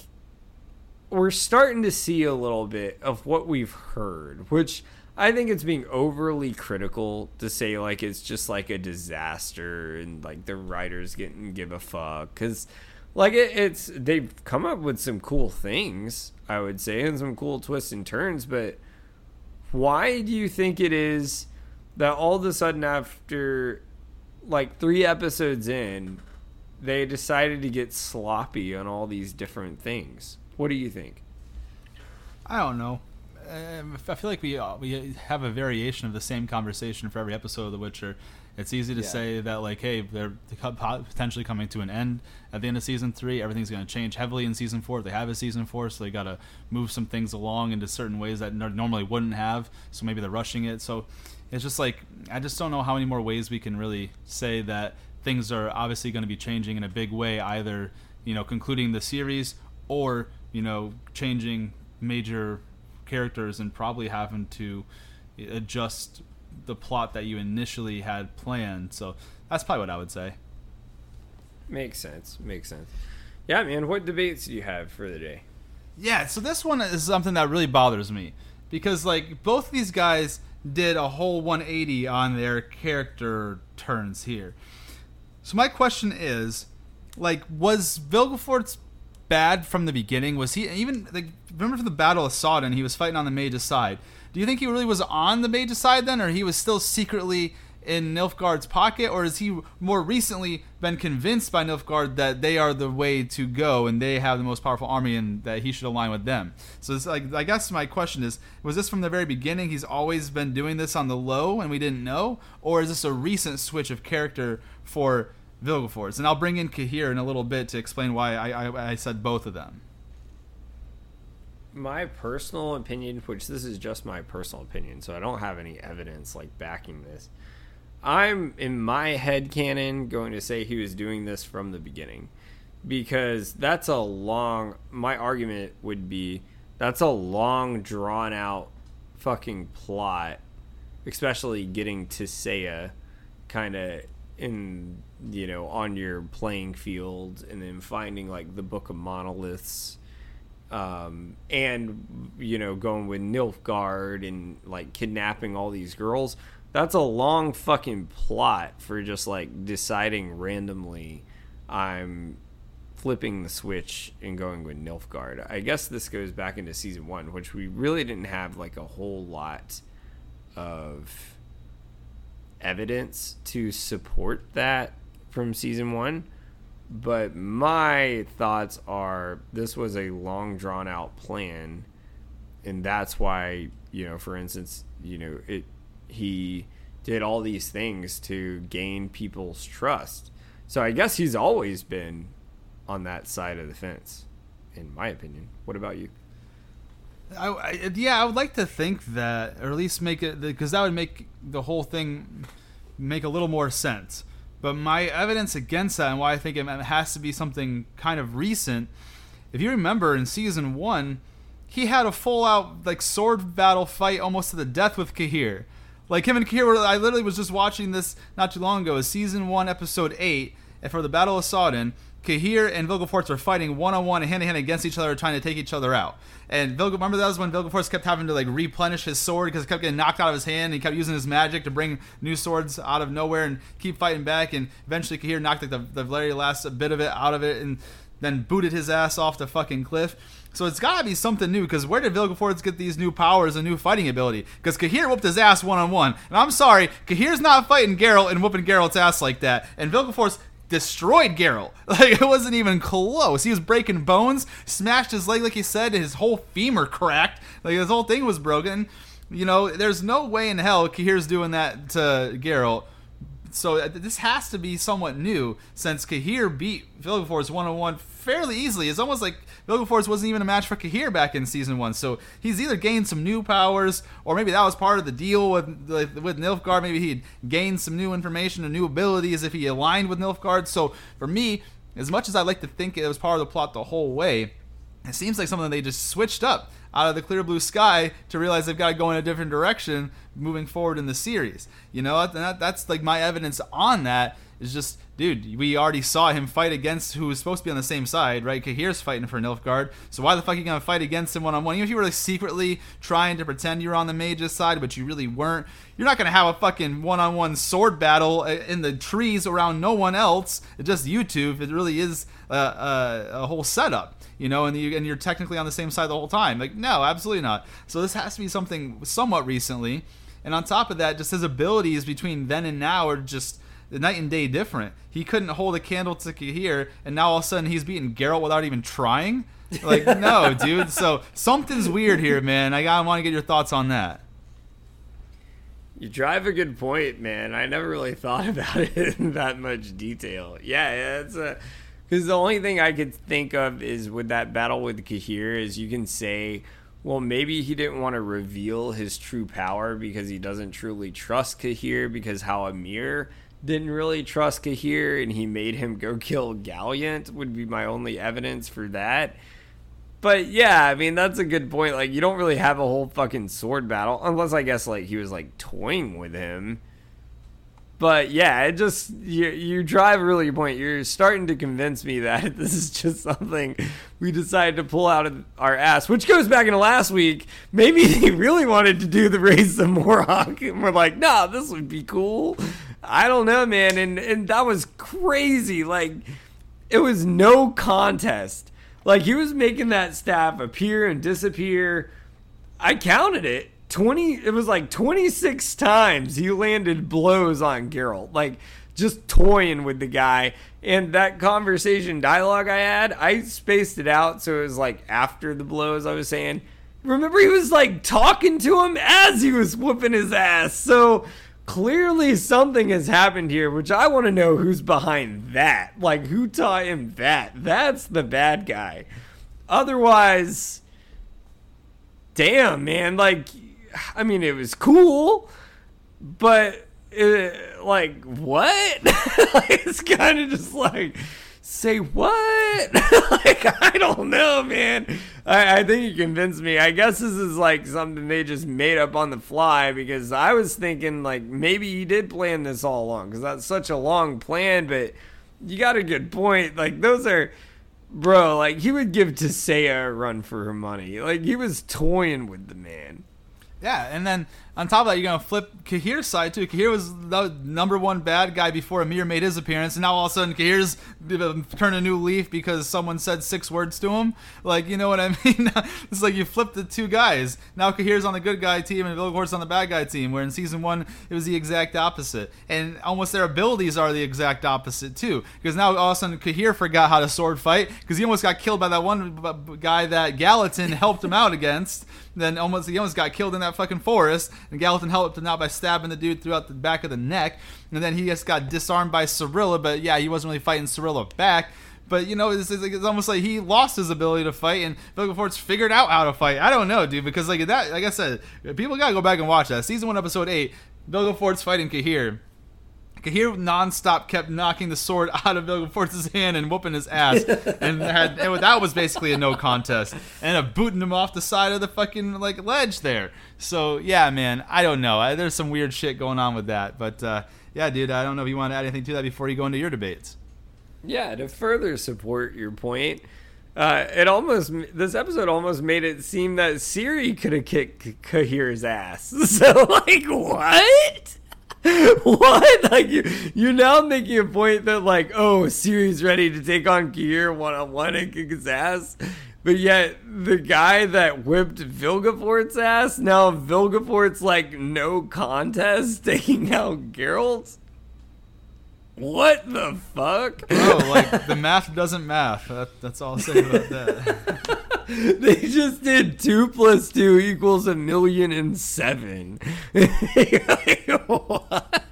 we're starting to see a little bit of what we've heard, which I think it's being overly critical to say like it's just like a disaster and like the writers didn't give a fuck because like it, it's they've come up with some cool things I would say and some cool twists and turns, but why do you think it is that all of a sudden after like three episodes in they decided to get sloppy on all these different things? What do you think? I don't know. Um, I feel like we uh, we have a variation of the same conversation for every episode of The Witcher. It's easy to Yeah. say that like, hey, they're potentially coming to an end at the end of season three. Everything's going to change heavily in season four. They have a season four, so they got to move some things along into certain ways that normally wouldn't have. So maybe they're rushing it. So it's just like I just don't know how many more ways we can really say that things are obviously going to be changing in a big way. Either you know concluding the series or you know changing major characters and probably having to adjust the plot that you initially had planned. So that's probably what I would say. Makes sense. Makes sense. Yeah, man. What debates do you have for the day? Yeah, so this one is something that really bothers me because like both these guys did a whole 180 on their character turns here. So my question is, like, was Vilgefortz bad from the beginning? Was he even like remember from the Battle of Sodden, he was fighting on the Mage's side. Do you think he really was on the Mage's side then, or he was still secretly in Nilfgaard's pocket, or has he more recently been convinced by Nilfgaard that they are the way to go and they have the most powerful army and that he should align with them? So it's like I guess my question is, was this from the very beginning? He's always been doing this on the low and we didn't know, or is this a recent switch of character for Vilgefortz? And I'll bring in Cahir in a little bit to explain why I, I, I said both of them. My personal opinion, which this is just my personal opinion, so I don't have any evidence like backing this. I'm in my head canon going to say he was doing this from the beginning because that's a long my argument would be that's a long drawn out fucking plot especially getting to Seiya kind of in you know on your playing field and then finding like the book of monoliths um, and you know going with Nilfgaard and like kidnapping all these girls. That's a long fucking plot for just like deciding randomly I'm flipping the switch and going with Nilfgaard. I guess this goes back into season one, which we really didn't have like a whole lot of evidence to support that from season one. But my thoughts are this was a long drawn out plan, and that's why you know, for instance, you know it he did all these things to gain people's trust. So I guess he's always been on that side of the fence, in my opinion. What about you? I, I, yeah, I would like to think that, or at least make it, because that would make the whole thing make a little more sense. But my evidence against that and why I think it has to be something kind of recent, if you remember in season one, he had a full out like sword battle fight almost to the death with Cahir. Like him and Cahir were, I literally was just watching this not too long ago, season one, episode eight, and for the Battle of Sodden, Cahir and Vilgefortz are fighting one on one hand to hand against each other, trying to take each other out. And Vilge, remember that was when Vilgefortz kept having to like replenish his sword because it kept getting knocked out of his hand. And he kept using his magic to bring new swords out of nowhere and keep fighting back. And eventually, Cahir knocked like the, the very last bit of it out of it, and then booted his ass off the fucking cliff. So it's got to be something new because where did Vilgefortz get these new powers and new fighting ability? Because Cahir whooped his ass one on one, and I'm sorry, Cahir's not fighting Geralt and whooping Geralt's ass like that. And Vilgefortz destroyed Geralt. Like it wasn't even close. He was breaking bones, smashed his leg like he said, his whole femur cracked. Like his whole thing was broken. You know, there's no way in hell Cahir's doing that to Geralt. So uh, this has to be somewhat new since Cahir beat Vilgefortz one on one fairly easily. It's almost like Vilgefortz wasn't even a match for Cahir back in season one. So he's either gained some new powers, or maybe that was part of the deal with with Nilfgaard. Maybe he'd gained some new information and new abilities if he aligned with Nilfgaard. So for me, as much as I like to think it was part of the plot the whole way, it seems like something they just switched up out of the clear blue sky to realize they've got to go in a different direction moving forward in the series. You know, that, that's like my evidence on that It's just, dude, we already saw him fight against who was supposed to be on the same side, right? Cahir's fighting for Nilfgaard, so why the fuck are you gonna fight against him one on one? Even if you were like secretly trying to pretend you were on the mage's side, but you really weren't, you're not gonna have a fucking one on one sword battle uh, in the trees around no one else. It's just you two. It really is a, a, a whole setup you know, and, you, and you're technically on the same side the whole time. Like, no, absolutely not. So this has to be something somewhat recently. And on top of that, just his abilities between then and now are just the night and day different. He couldn't hold a candle to Cahir, and now all of a sudden he's beating Geralt without even trying. Like, no, dude. So something's weird here, man. I gotta want to get your thoughts on that. You drive a good point, man. I never really thought about it in that much detail. Yeah, yeah it's a because the only thing I could think of is with that battle with Cahir is you can say, well, maybe he didn't want to reveal his true power because he doesn't truly trust Cahir because how Emhyr didn't really trust Cahir and he made him go kill Gallatin would be my only evidence for that. But yeah, I mean that's a good point. Like you don't really have a whole fucking sword battle unless I guess like he was like toying with him but yeah, it just you you drive a really point. You're starting to convince me that this is just something we decided to pull out of our ass, which goes back into last week. Maybe they really wanted to do the raise the Mordhau, and we're like, nah, this would be cool. I don't know, man, and and that was crazy. Like, it was no contest. Like he was making that staff appear and disappear. I counted it 20 it was like 26 times he landed blows on Geralt like just toying with the guy and that conversation dialogue I had I spaced it out so it was like after the blows I was saying remember he was like talking to him as he was whooping his ass so clearly something has happened here which I want to know who's behind that. Like who taught him that? That's the bad guy. Otherwise damn man like I mean, it was cool, but it, like what? it's kind of just like say what? like I don't know, man. I, I think you convinced me. I guess this is like something they just made up on the fly because I was thinking like maybe he did plan this all along because that's such a long plan. But you got a good point. Like those are. Bro, like he would give Tissaia a run for her money. Like he was toying with the man. Yeah, and then on top of that, you're gonna flip Cahir's side too. Cahir was the number one bad guy before Emhyr made his appearance, and now all of a sudden Cahir's um, turned a new leaf because someone said six words to him. Like, you know what I mean? it's like you flip the two guys. Now Cahir's on the good guy team and Vilgefortz on the bad guy team. Where in season one it was the exact opposite, and almost their abilities are the exact opposite too. Because now all of a sudden Cahir forgot how to sword fight because he almost got killed by that one guy that Gallatin helped him out against. Then almost he almost got killed in that fucking forest and Gallatin helped him out by stabbing the dude throughout the back of the neck. And then he just got disarmed by Cirilla, but yeah, he wasn't really fighting Cirilla back. But you know, it's, it's, almost like he lost his ability to fight, and Vilgefortz figured out how to fight. I don't know, dude, because like that, like I said, people gotta go back and watch that season one, episode eight. Vilgefortz fighting Cahir. Cahir nonstop kept knocking the sword out of Vilgefortz's hand and whooping his ass, and had and that was basically a no contest, and a booting him off the side of the fucking like ledge there. So yeah, man, I don't know. There's some weird shit going on with that, but uh, yeah, dude, I don't know if you want to add anything to that before you go into your debates. Yeah, to further support your point, uh, it almost this episode almost made it seem that Ciri could have kicked Cahir's ass. So like what? what? Like you, you're now making a point that like, oh, Ciri's ready to take on Cahir one on one and kick his ass. But yet, the guy that whipped Vilgefortz's ass, now Vilgefortz's like no contest taking out Geralt? What the fuck? Bro, like, the math doesn't math. That, that's all I'll say about that. they just did 2 plus 2 equals a million and seven. what?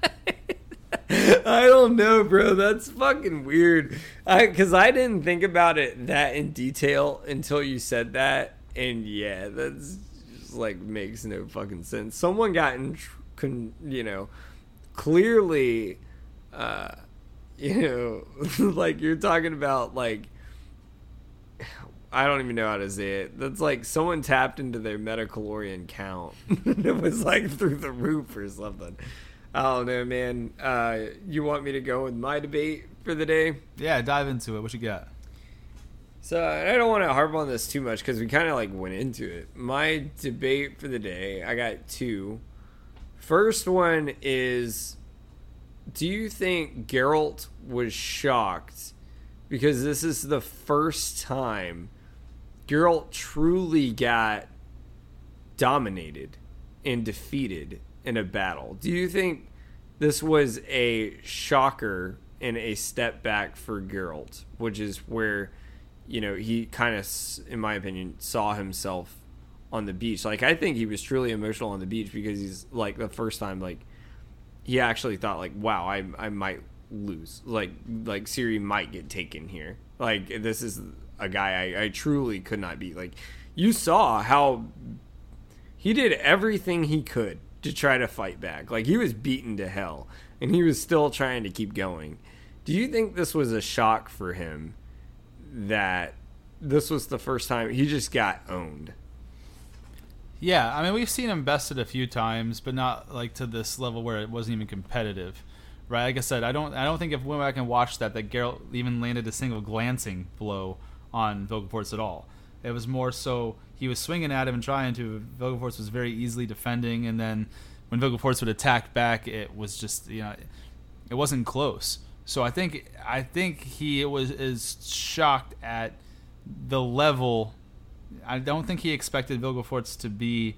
I don't know, bro. That's fucking weird. I because I didn't think about it that in detail until you said that, and yeah, that's just like makes no fucking sense. Someone got in, con, you know, clearly, uh, you know, like you're talking about like. I don't even know how to say it. That's like someone tapped into their midi-chlorian count. it was like through the roof or something. I don't know, man. Uh, you want me to go with my debate for the day? Yeah, dive into it. What you got? So I don't want to harp on this too much because we kind of like went into it. My debate for the day, I got two. First one is, do you think Geralt was shocked because this is the first time Geralt truly got dominated and defeated in a battle? Do you think this was a shocker and a step back for Geralt, which is where you know, he kind of, in my opinion, saw himself on the beach. Like, I think he was truly emotional on the beach because he's like the first time, like, he actually thought, like, wow, I, I might lose. Like, like Ciri might get taken here. Like, this is a guy I, I truly could not beat. Like, you saw how he did everything he could to try to fight back. Like, he was beaten to hell and he was still trying to keep going. Do you think this was a shock for him? that this was the first time he just got owned. Yeah, I mean we've seen him bested a few times, but not like to this level where it wasn't even competitive. Right? Like I said, I don't I don't think if we went back and watched that that Geralt even landed a single glancing blow on Vilgefortz at all. It was more so he was swinging at him and trying to. Vilgefortz was very easily defending, and then when Vilgefortz would attack back, it was just you know, it wasn't close. So I think I think he was is shocked at the level. I don't think he expected Vilgefortz to be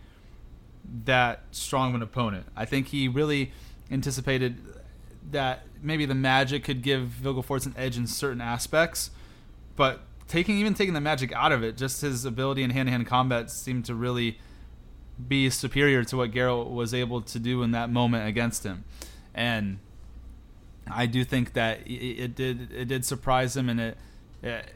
that strong of an opponent. I think he really anticipated that maybe the magic could give Vilgefortz an edge in certain aspects, but taking even taking the magic out of it, just his ability in hand-to-hand combat seemed to really be superior to what Geralt was able to do in that moment against him. And I do think that it did it did surprise him, and it, it,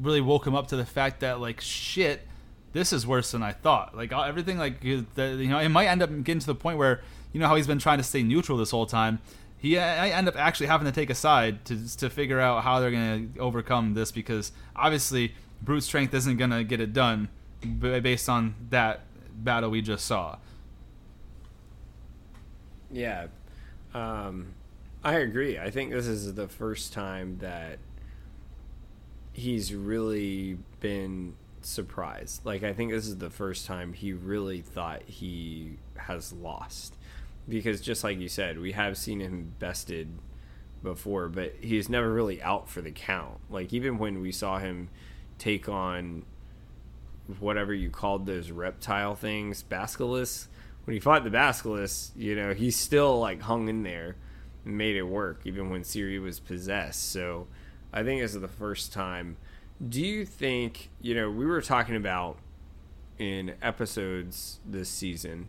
really woke him up to the fact that like shit, this is worse than I thought. Like everything, like you know, it might end up getting to the point where you know how he's been trying to stay neutral this whole time. He I end up actually having to take a side to to figure out how they're going to overcome this because obviously brute strength isn't going to get it done based on that battle we just saw. Yeah. Um, I agree. I think this is the first time that he's really been surprised. Like I think this is the first time he really thought he has lost. Because just like you said, we have seen him bested before, but he's never really out for the count. Like even when we saw him take on whatever you called those reptile things, Basilisk, when he fought the Basilisk, you know, he still like hung in there and made it work even when Ciri was possessed. So I think this is the first time. Do you think, you know, we were talking about in episodes this season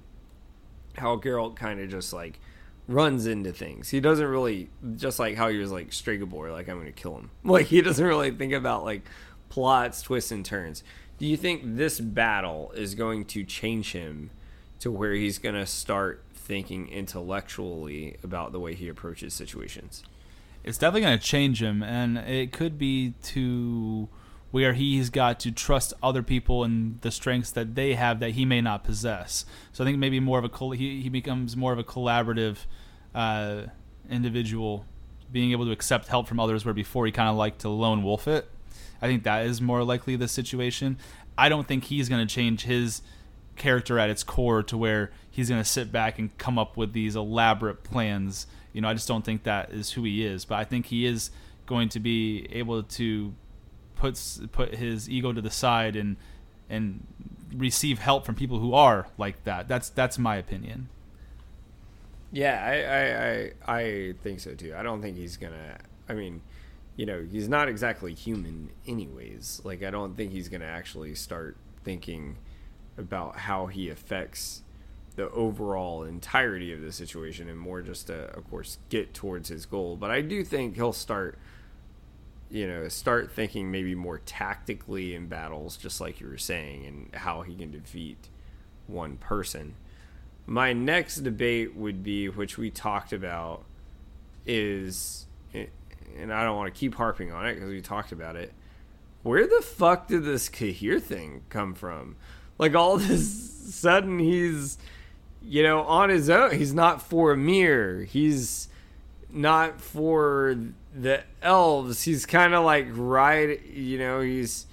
how Geralt kind of just like runs into things. He doesn't really just like how he was like Stregobor, like I'm going to kill him. Like he doesn't really think about like plots, twists and turns. Do you think this battle is going to change him to where he's going to start thinking intellectually about the way he approaches situations. It's definitely going to change him, and it could be to where he's got to trust other people and the strengths that they have that he may not possess. So I think maybe more of a he he becomes more of a collaborative uh, individual, being able to accept help from others where before he kind of liked to lone wolf it. I think that is more likely the situation. I don't think he's going to change his character at its core to where he's going to sit back and come up with these elaborate plans. You know, I just don't think that is who he is. But I think he is going to be able to put put his ego to the side and and receive help from people who are like that. That's that's my opinion. Yeah, I I, I, I think so too. I don't think he's gonna. I mean, you know, he's not exactly human, anyways. Like, I don't think he's gonna actually start thinking about how he affects the overall entirety of the situation and more just to of course get towards his goal but i do think he'll start you know start thinking maybe more tactically in battles just like you were saying and how he can defeat one person my next debate would be which we talked about is and i don't want to keep harping on it because we talked about it where the fuck did this Cahir thing come from like all of a sudden he's you know, on his own. He's not for Emhyr. He's not for the elves. He's kind of like right, you know, he's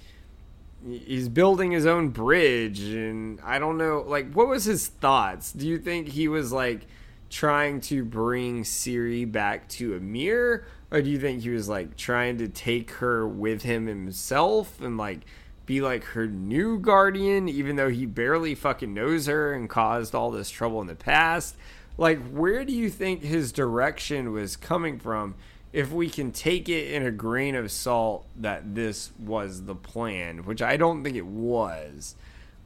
he's building his own bridge and I don't know like what was his thoughts? Do you think he was like trying to bring Ciri back to Emhyr or do you think he was like trying to take her with him himself and like be like her new guardian even though he barely fucking knows her and caused all this trouble in the past? Like where do you think his direction was coming from? If we can take it in a grain of salt that this was the plan, which I don't think it was.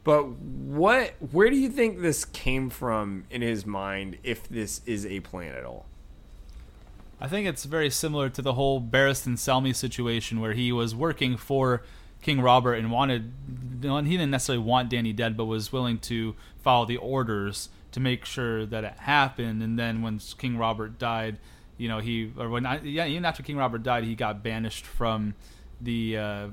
But what where do you think this came from in his mind if this is a plan at all? I think it's very similar to the whole Barristan Selmy situation where he was working for King Robert and wanted he didn't necessarily want Danny dead but was willing to follow the orders to make sure that it happened and then when King Robert died you know he or when I, yeah even after King Robert died he got banished from the uh,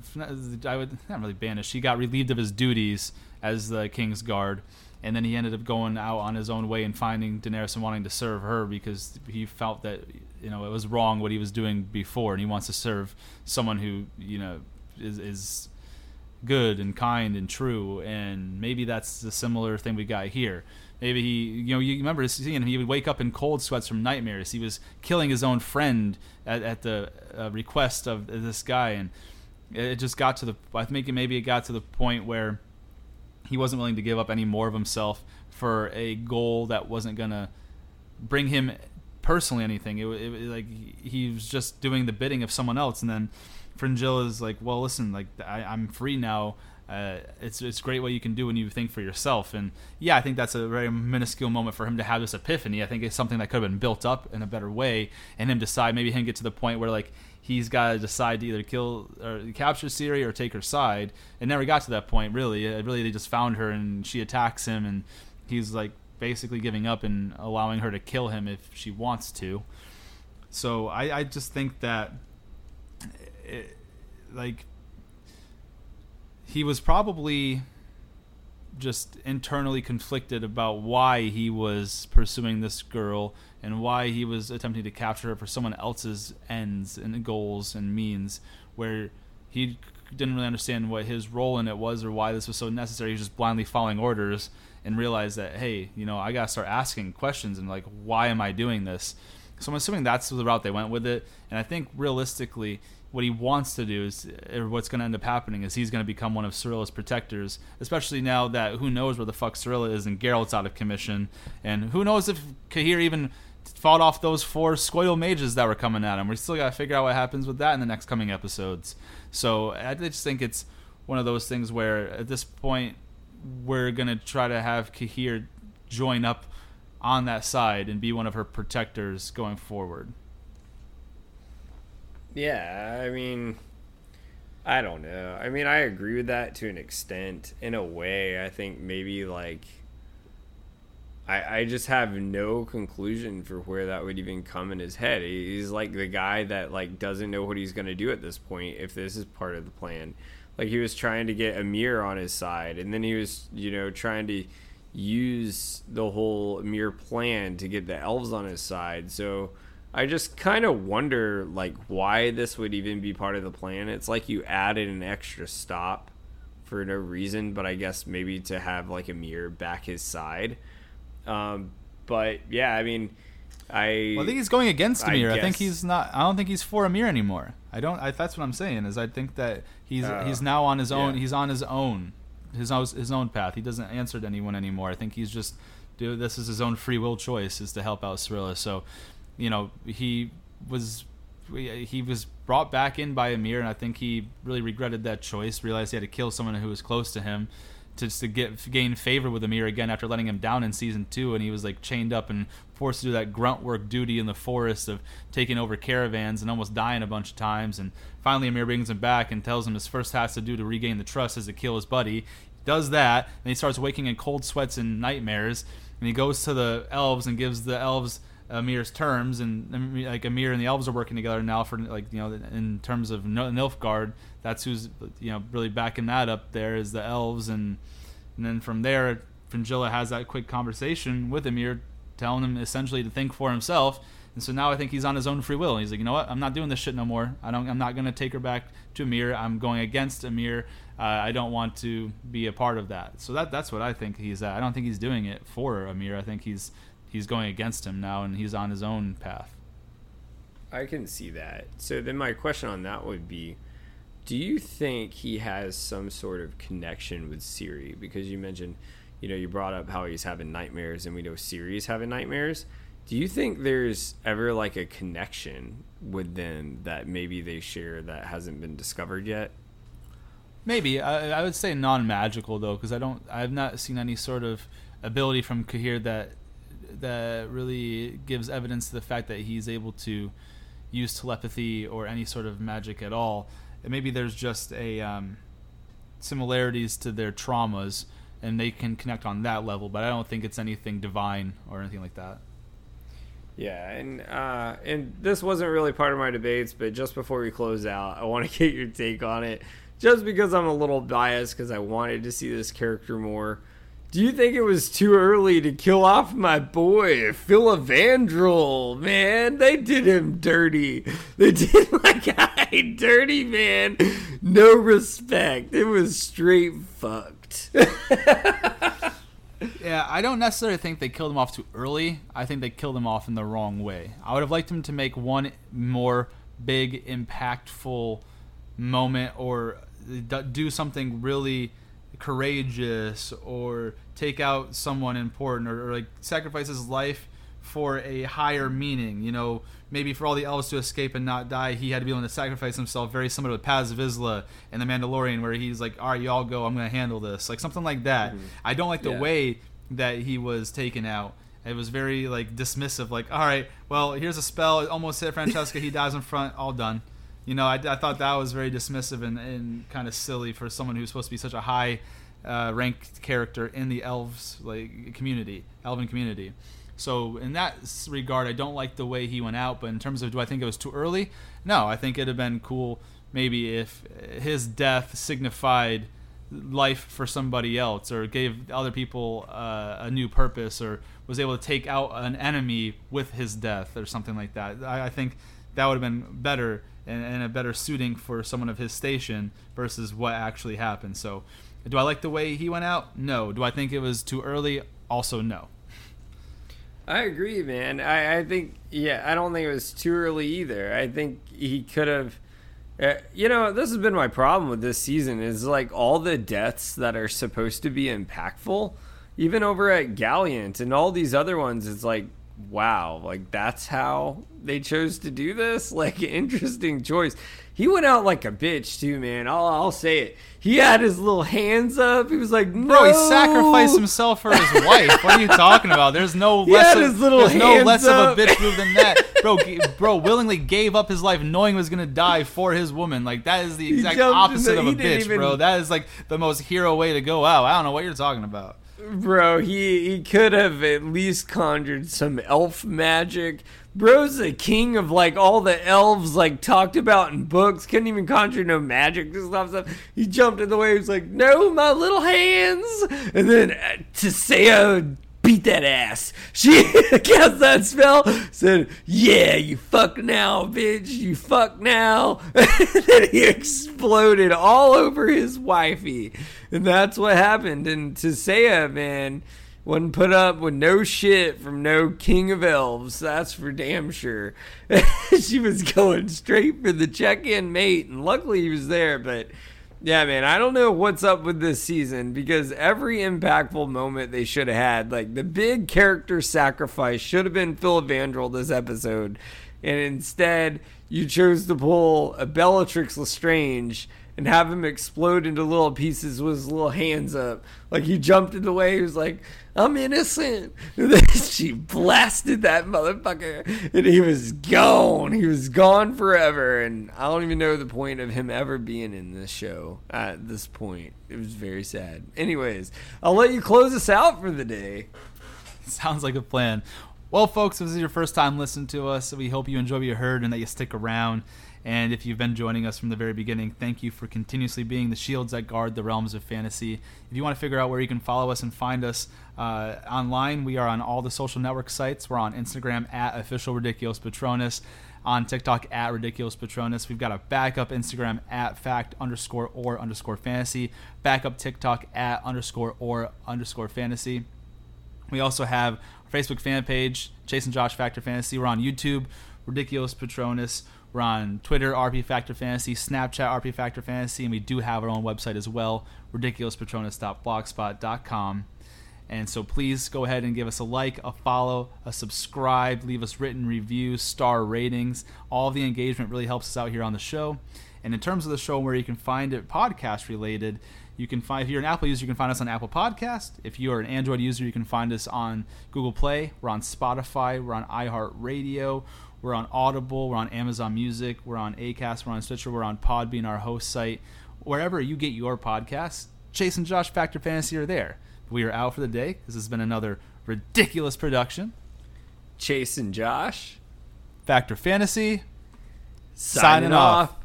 I would not really banished he got relieved of his duties as the king's guard. And then he ended up going out on his own way and finding Daenerys and wanting to serve her because he felt that you know it was wrong what he was doing before. And he wants to serve someone who you know is is good and kind and true. And maybe that's the similar thing we got here Maybe he, you know, you remember seeing him. He would wake up in cold sweats from nightmares. He was killing his own friend at, at the uh, request of this guy, and it just got to the. I think maybe it got to the point where he wasn't willing to give up any more of himself for a goal that wasn't gonna bring him personally anything. It, it like he was just doing the bidding of someone else, and then Fringilla is like, "Well, listen, like I, I'm free now." Uh, it's it's great what you can do when you think for yourself. And yeah, I think that's a very minuscule moment for him to have this epiphany. I think it's something that could have been built up in a better way, and him decide maybe him get to the point where like he's got to decide to either kill or capture Ciri or take her side. It never got to that point really. It really they just found her and she attacks him, and he's like basically giving up and allowing her to kill him if she wants to. So I, I just think that. It, like he was probably just internally conflicted about why he was pursuing this girl and why he was attempting to capture her for someone else's ends and goals and means where he didn't really understand what his role in it was or why this was so necessary. He was just blindly following orders and realized that hey you know i gotta start asking questions and like why am i doing this? So i'm assuming that's the route they went with it. And i think realistically what he wants to do is, or what's going to end up happening is he's going to become one of Cirilla's protectors, especially now that who knows where the fuck Cirilla is and Geralt's out of commission, and who knows if Cahir even fought off those four Scoil mages that were coming at him. We still got to figure out what happens with that in the next coming episodes. So I just think it's one of those things where at this point we're going to try to have Cahir join up on that side and be one of her protectors going forward. Yeah, I mean, I don't know. I mean, I agree with that to an extent. In a way, I think maybe like I I just have no conclusion for where that would even come in his head. He's like the guy that like doesn't know what he's gonna do at this point if this is part of the plan. Like he was trying to get Emhyr on his side, and then he was you know trying to use the whole Emhyr plan to get the elves on his side. So I just kind of wonder like why this would even be part of the plan. It's like you added an extra stop for no reason, but I guess maybe to have like Emhyr back his side. Um, but yeah, I mean, I well, I think he's going against Emhyr. I, I, think he's not. I don't think he's for Emhyr anymore. I don't. I, that's what I'm saying. Is I think that he's uh, he's now on his own. Yeah. He's on his own, his own his own path. He doesn't answer to anyone anymore. I think he's just do this is his own free will choice is to help out Cirilla. So you know, he was he was brought back in by Emhyr, and I think he really regretted that choice. Realized he had to kill someone who was close to him to to get gain favor with Emhyr again after letting him down in season two, and he was like chained up and forced to do that grunt work duty in the forest of taking over caravans and almost dying a bunch of times. And finally, Emhyr brings him back and tells him his first task to do to regain the trust is to kill his buddy. He does that, and he starts waking in cold sweats and nightmares. And he goes to the elves and gives the elves Emhyr's terms, and like Emhyr and the elves are working together now for like you know in terms of Nilfgaard. That's who's you know really backing that up. There is the elves, and and then from there Fringilla has that quick conversation with Emhyr, telling him essentially to think for himself. And so now I think he's on his own free will. He's like, you know what? I'm not doing this shit no more. I don't. I'm not going to take her back to Emhyr. I'm going against Emhyr. Uh, I don't want to be a part of that. So that that's what I think he's at. I don't think he's doing it for Emhyr. I think he's he's going against him now, and he's on his own path. I can see that. So then my question on that would be do you think he has some sort of connection with Ciri? because you mentioned you know you brought up how he's having nightmares and we know Ciri's having nightmares. Do you think there's ever like a connection with them that maybe they share that hasn't been discovered yet? Maybe I, I would say non-magical though, because I don't. I've not seen any sort of ability from Cahir that that really gives evidence to the fact that he's able to use telepathy or any sort of magic at all. And maybe there's just a um, similarities to their traumas, and they can connect on that level. But I don't think it's anything divine or anything like that. Yeah, and uh, and this wasn't really part of my debates, but just before we close out, I want to get your take on it, just because I'm a little biased because I wanted to see this character more. Do you think it was too early to kill off my boy, Filavandrel? Man, they did him dirty. They did my guy dirty, man. No respect. It was straight fucked. yeah, I don't necessarily think they killed him off too early. I think they killed him off in the wrong way. I would have liked him to make one more big, impactful moment or do something really courageous or take out someone important or, or, like sacrifice his life for a higher meaning. You know, maybe for all the elves to escape and not die, he had to be willing to sacrifice himself, very similar to Paz Vizsla in The Mandalorian, where he's like, all right, y'all go, I'm going to handle this. Like something like that. Mm-hmm. I don't like the yeah. way that he was taken out. It was very like dismissive, like, all right, well, here's a spell, it almost hit Francesca, he dies in front, all done. You know, I, I thought that was very dismissive and, and kind of silly for someone who's supposed to be such a high uh, ranked character in the elves like community, elven community. So in that regard, I don't like the way he went out. But in terms of do I think it was too early? No, I think it'd have been cool maybe if his death signified life for somebody else or gave other people uh, a new purpose or was able to take out an enemy with his death or something like that. I, I think that would have been better and, and, a better suiting for someone of his station versus what actually happened. So do I like the way he went out? No. Do I think it was too early? Also, no. I agree, man. I, I think, yeah, I don't think it was too early either. I think he could have. Uh, you know, this has been my problem with this season is like all the deaths that are supposed to be impactful, even over at Gallatin and all these other ones, it's like, wow, like that's how they chose to do this? Like, interesting choice. He went out like a bitch too, man. I'll, I'll say it. He had his little hands up. He was like, no. Bro, he sacrificed himself for his wife. What are you talking about? There's no he less, of, there's no less up. of a bitch move than that. Bro, bro willingly gave up his life knowing he was going to die for his woman. Like, that is the exact opposite the, of a bitch, even, bro. That is like the most hero way to go out. I don't know what you're talking about. Bro, he, he could have at least conjured some elf magic Bro's the king of like all the elves like talked about in books. Couldn't even conjure no magic and stuff. stuff. He jumped in the waves like, "No, my little hands!" And then uh, Tissaia beat that ass. She cast that spell. Said, "Yeah, you fuck now, bitch. You fuck now." and he exploded all over his wifey, and that's what happened. And Tissaia, man wouldn't put up with no shit from no king of elves. That's for damn sure. she was going straight for the check-in mate, and luckily he was there. But yeah, man, I don't know what's up with this season because every impactful moment they should have had, like the big character sacrifice, should have been Phil Filavandrel this episode, and instead you chose to pull a Bellatrix Lestrange and have him explode into little pieces with his little hands up. Like he jumped in the way, he was like, I'm innocent. And then she blasted that motherfucker and he was gone. He was gone forever. And I don't even know the point of him ever being in this show at this point. It was very sad. Anyways, I'll let you close us out for the day. Sounds like a plan. Well, folks, if this is your first time listening to us, we hope you enjoy what you heard and that you stick around. And if you've been joining us from the very beginning, thank you for continuously being the shields that guard the realms of fantasy. If you want to figure out where you can follow us and find us uh, online, we are on all the social network sites. We're on Instagram at official ridiculous patronus, on TikTok at ridiculous patronus. We've got a backup Instagram at fact underscore or underscore fantasy, backup TikTok at underscore or underscore fantasy. We also have our Facebook fan page, Chase and Josh Fact or Fantasy. We're on YouTube, Ridiculous Patronus. We're on Twitter, RP Fact or Fantasy, Snapchat, RP Fact or Fantasy, and we do have our own website as well, ridiculouspatronus.blogspot.com. And so please go ahead and give us a like, a follow, a subscribe, leave us written reviews, star ratings. All the engagement really helps us out here on the show. And in terms of the show where you can find it podcast related, you can find if you're an Apple user, you can find us on Apple Podcast. If you are an Android user, you can find us on Google Play. We're on Spotify. We're on iHeartRadio. We're on Audible. We're on Amazon Music. We're on Acast. We're on Stitcher. We're on Podbean, our host site. Wherever you get your podcasts, Chase and Josh Fact or Fantasy are there. We are out for the day. This has been another ridiculous production. Chase and Josh. Fact or Fantasy. Signing, Signing off.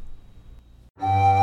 off.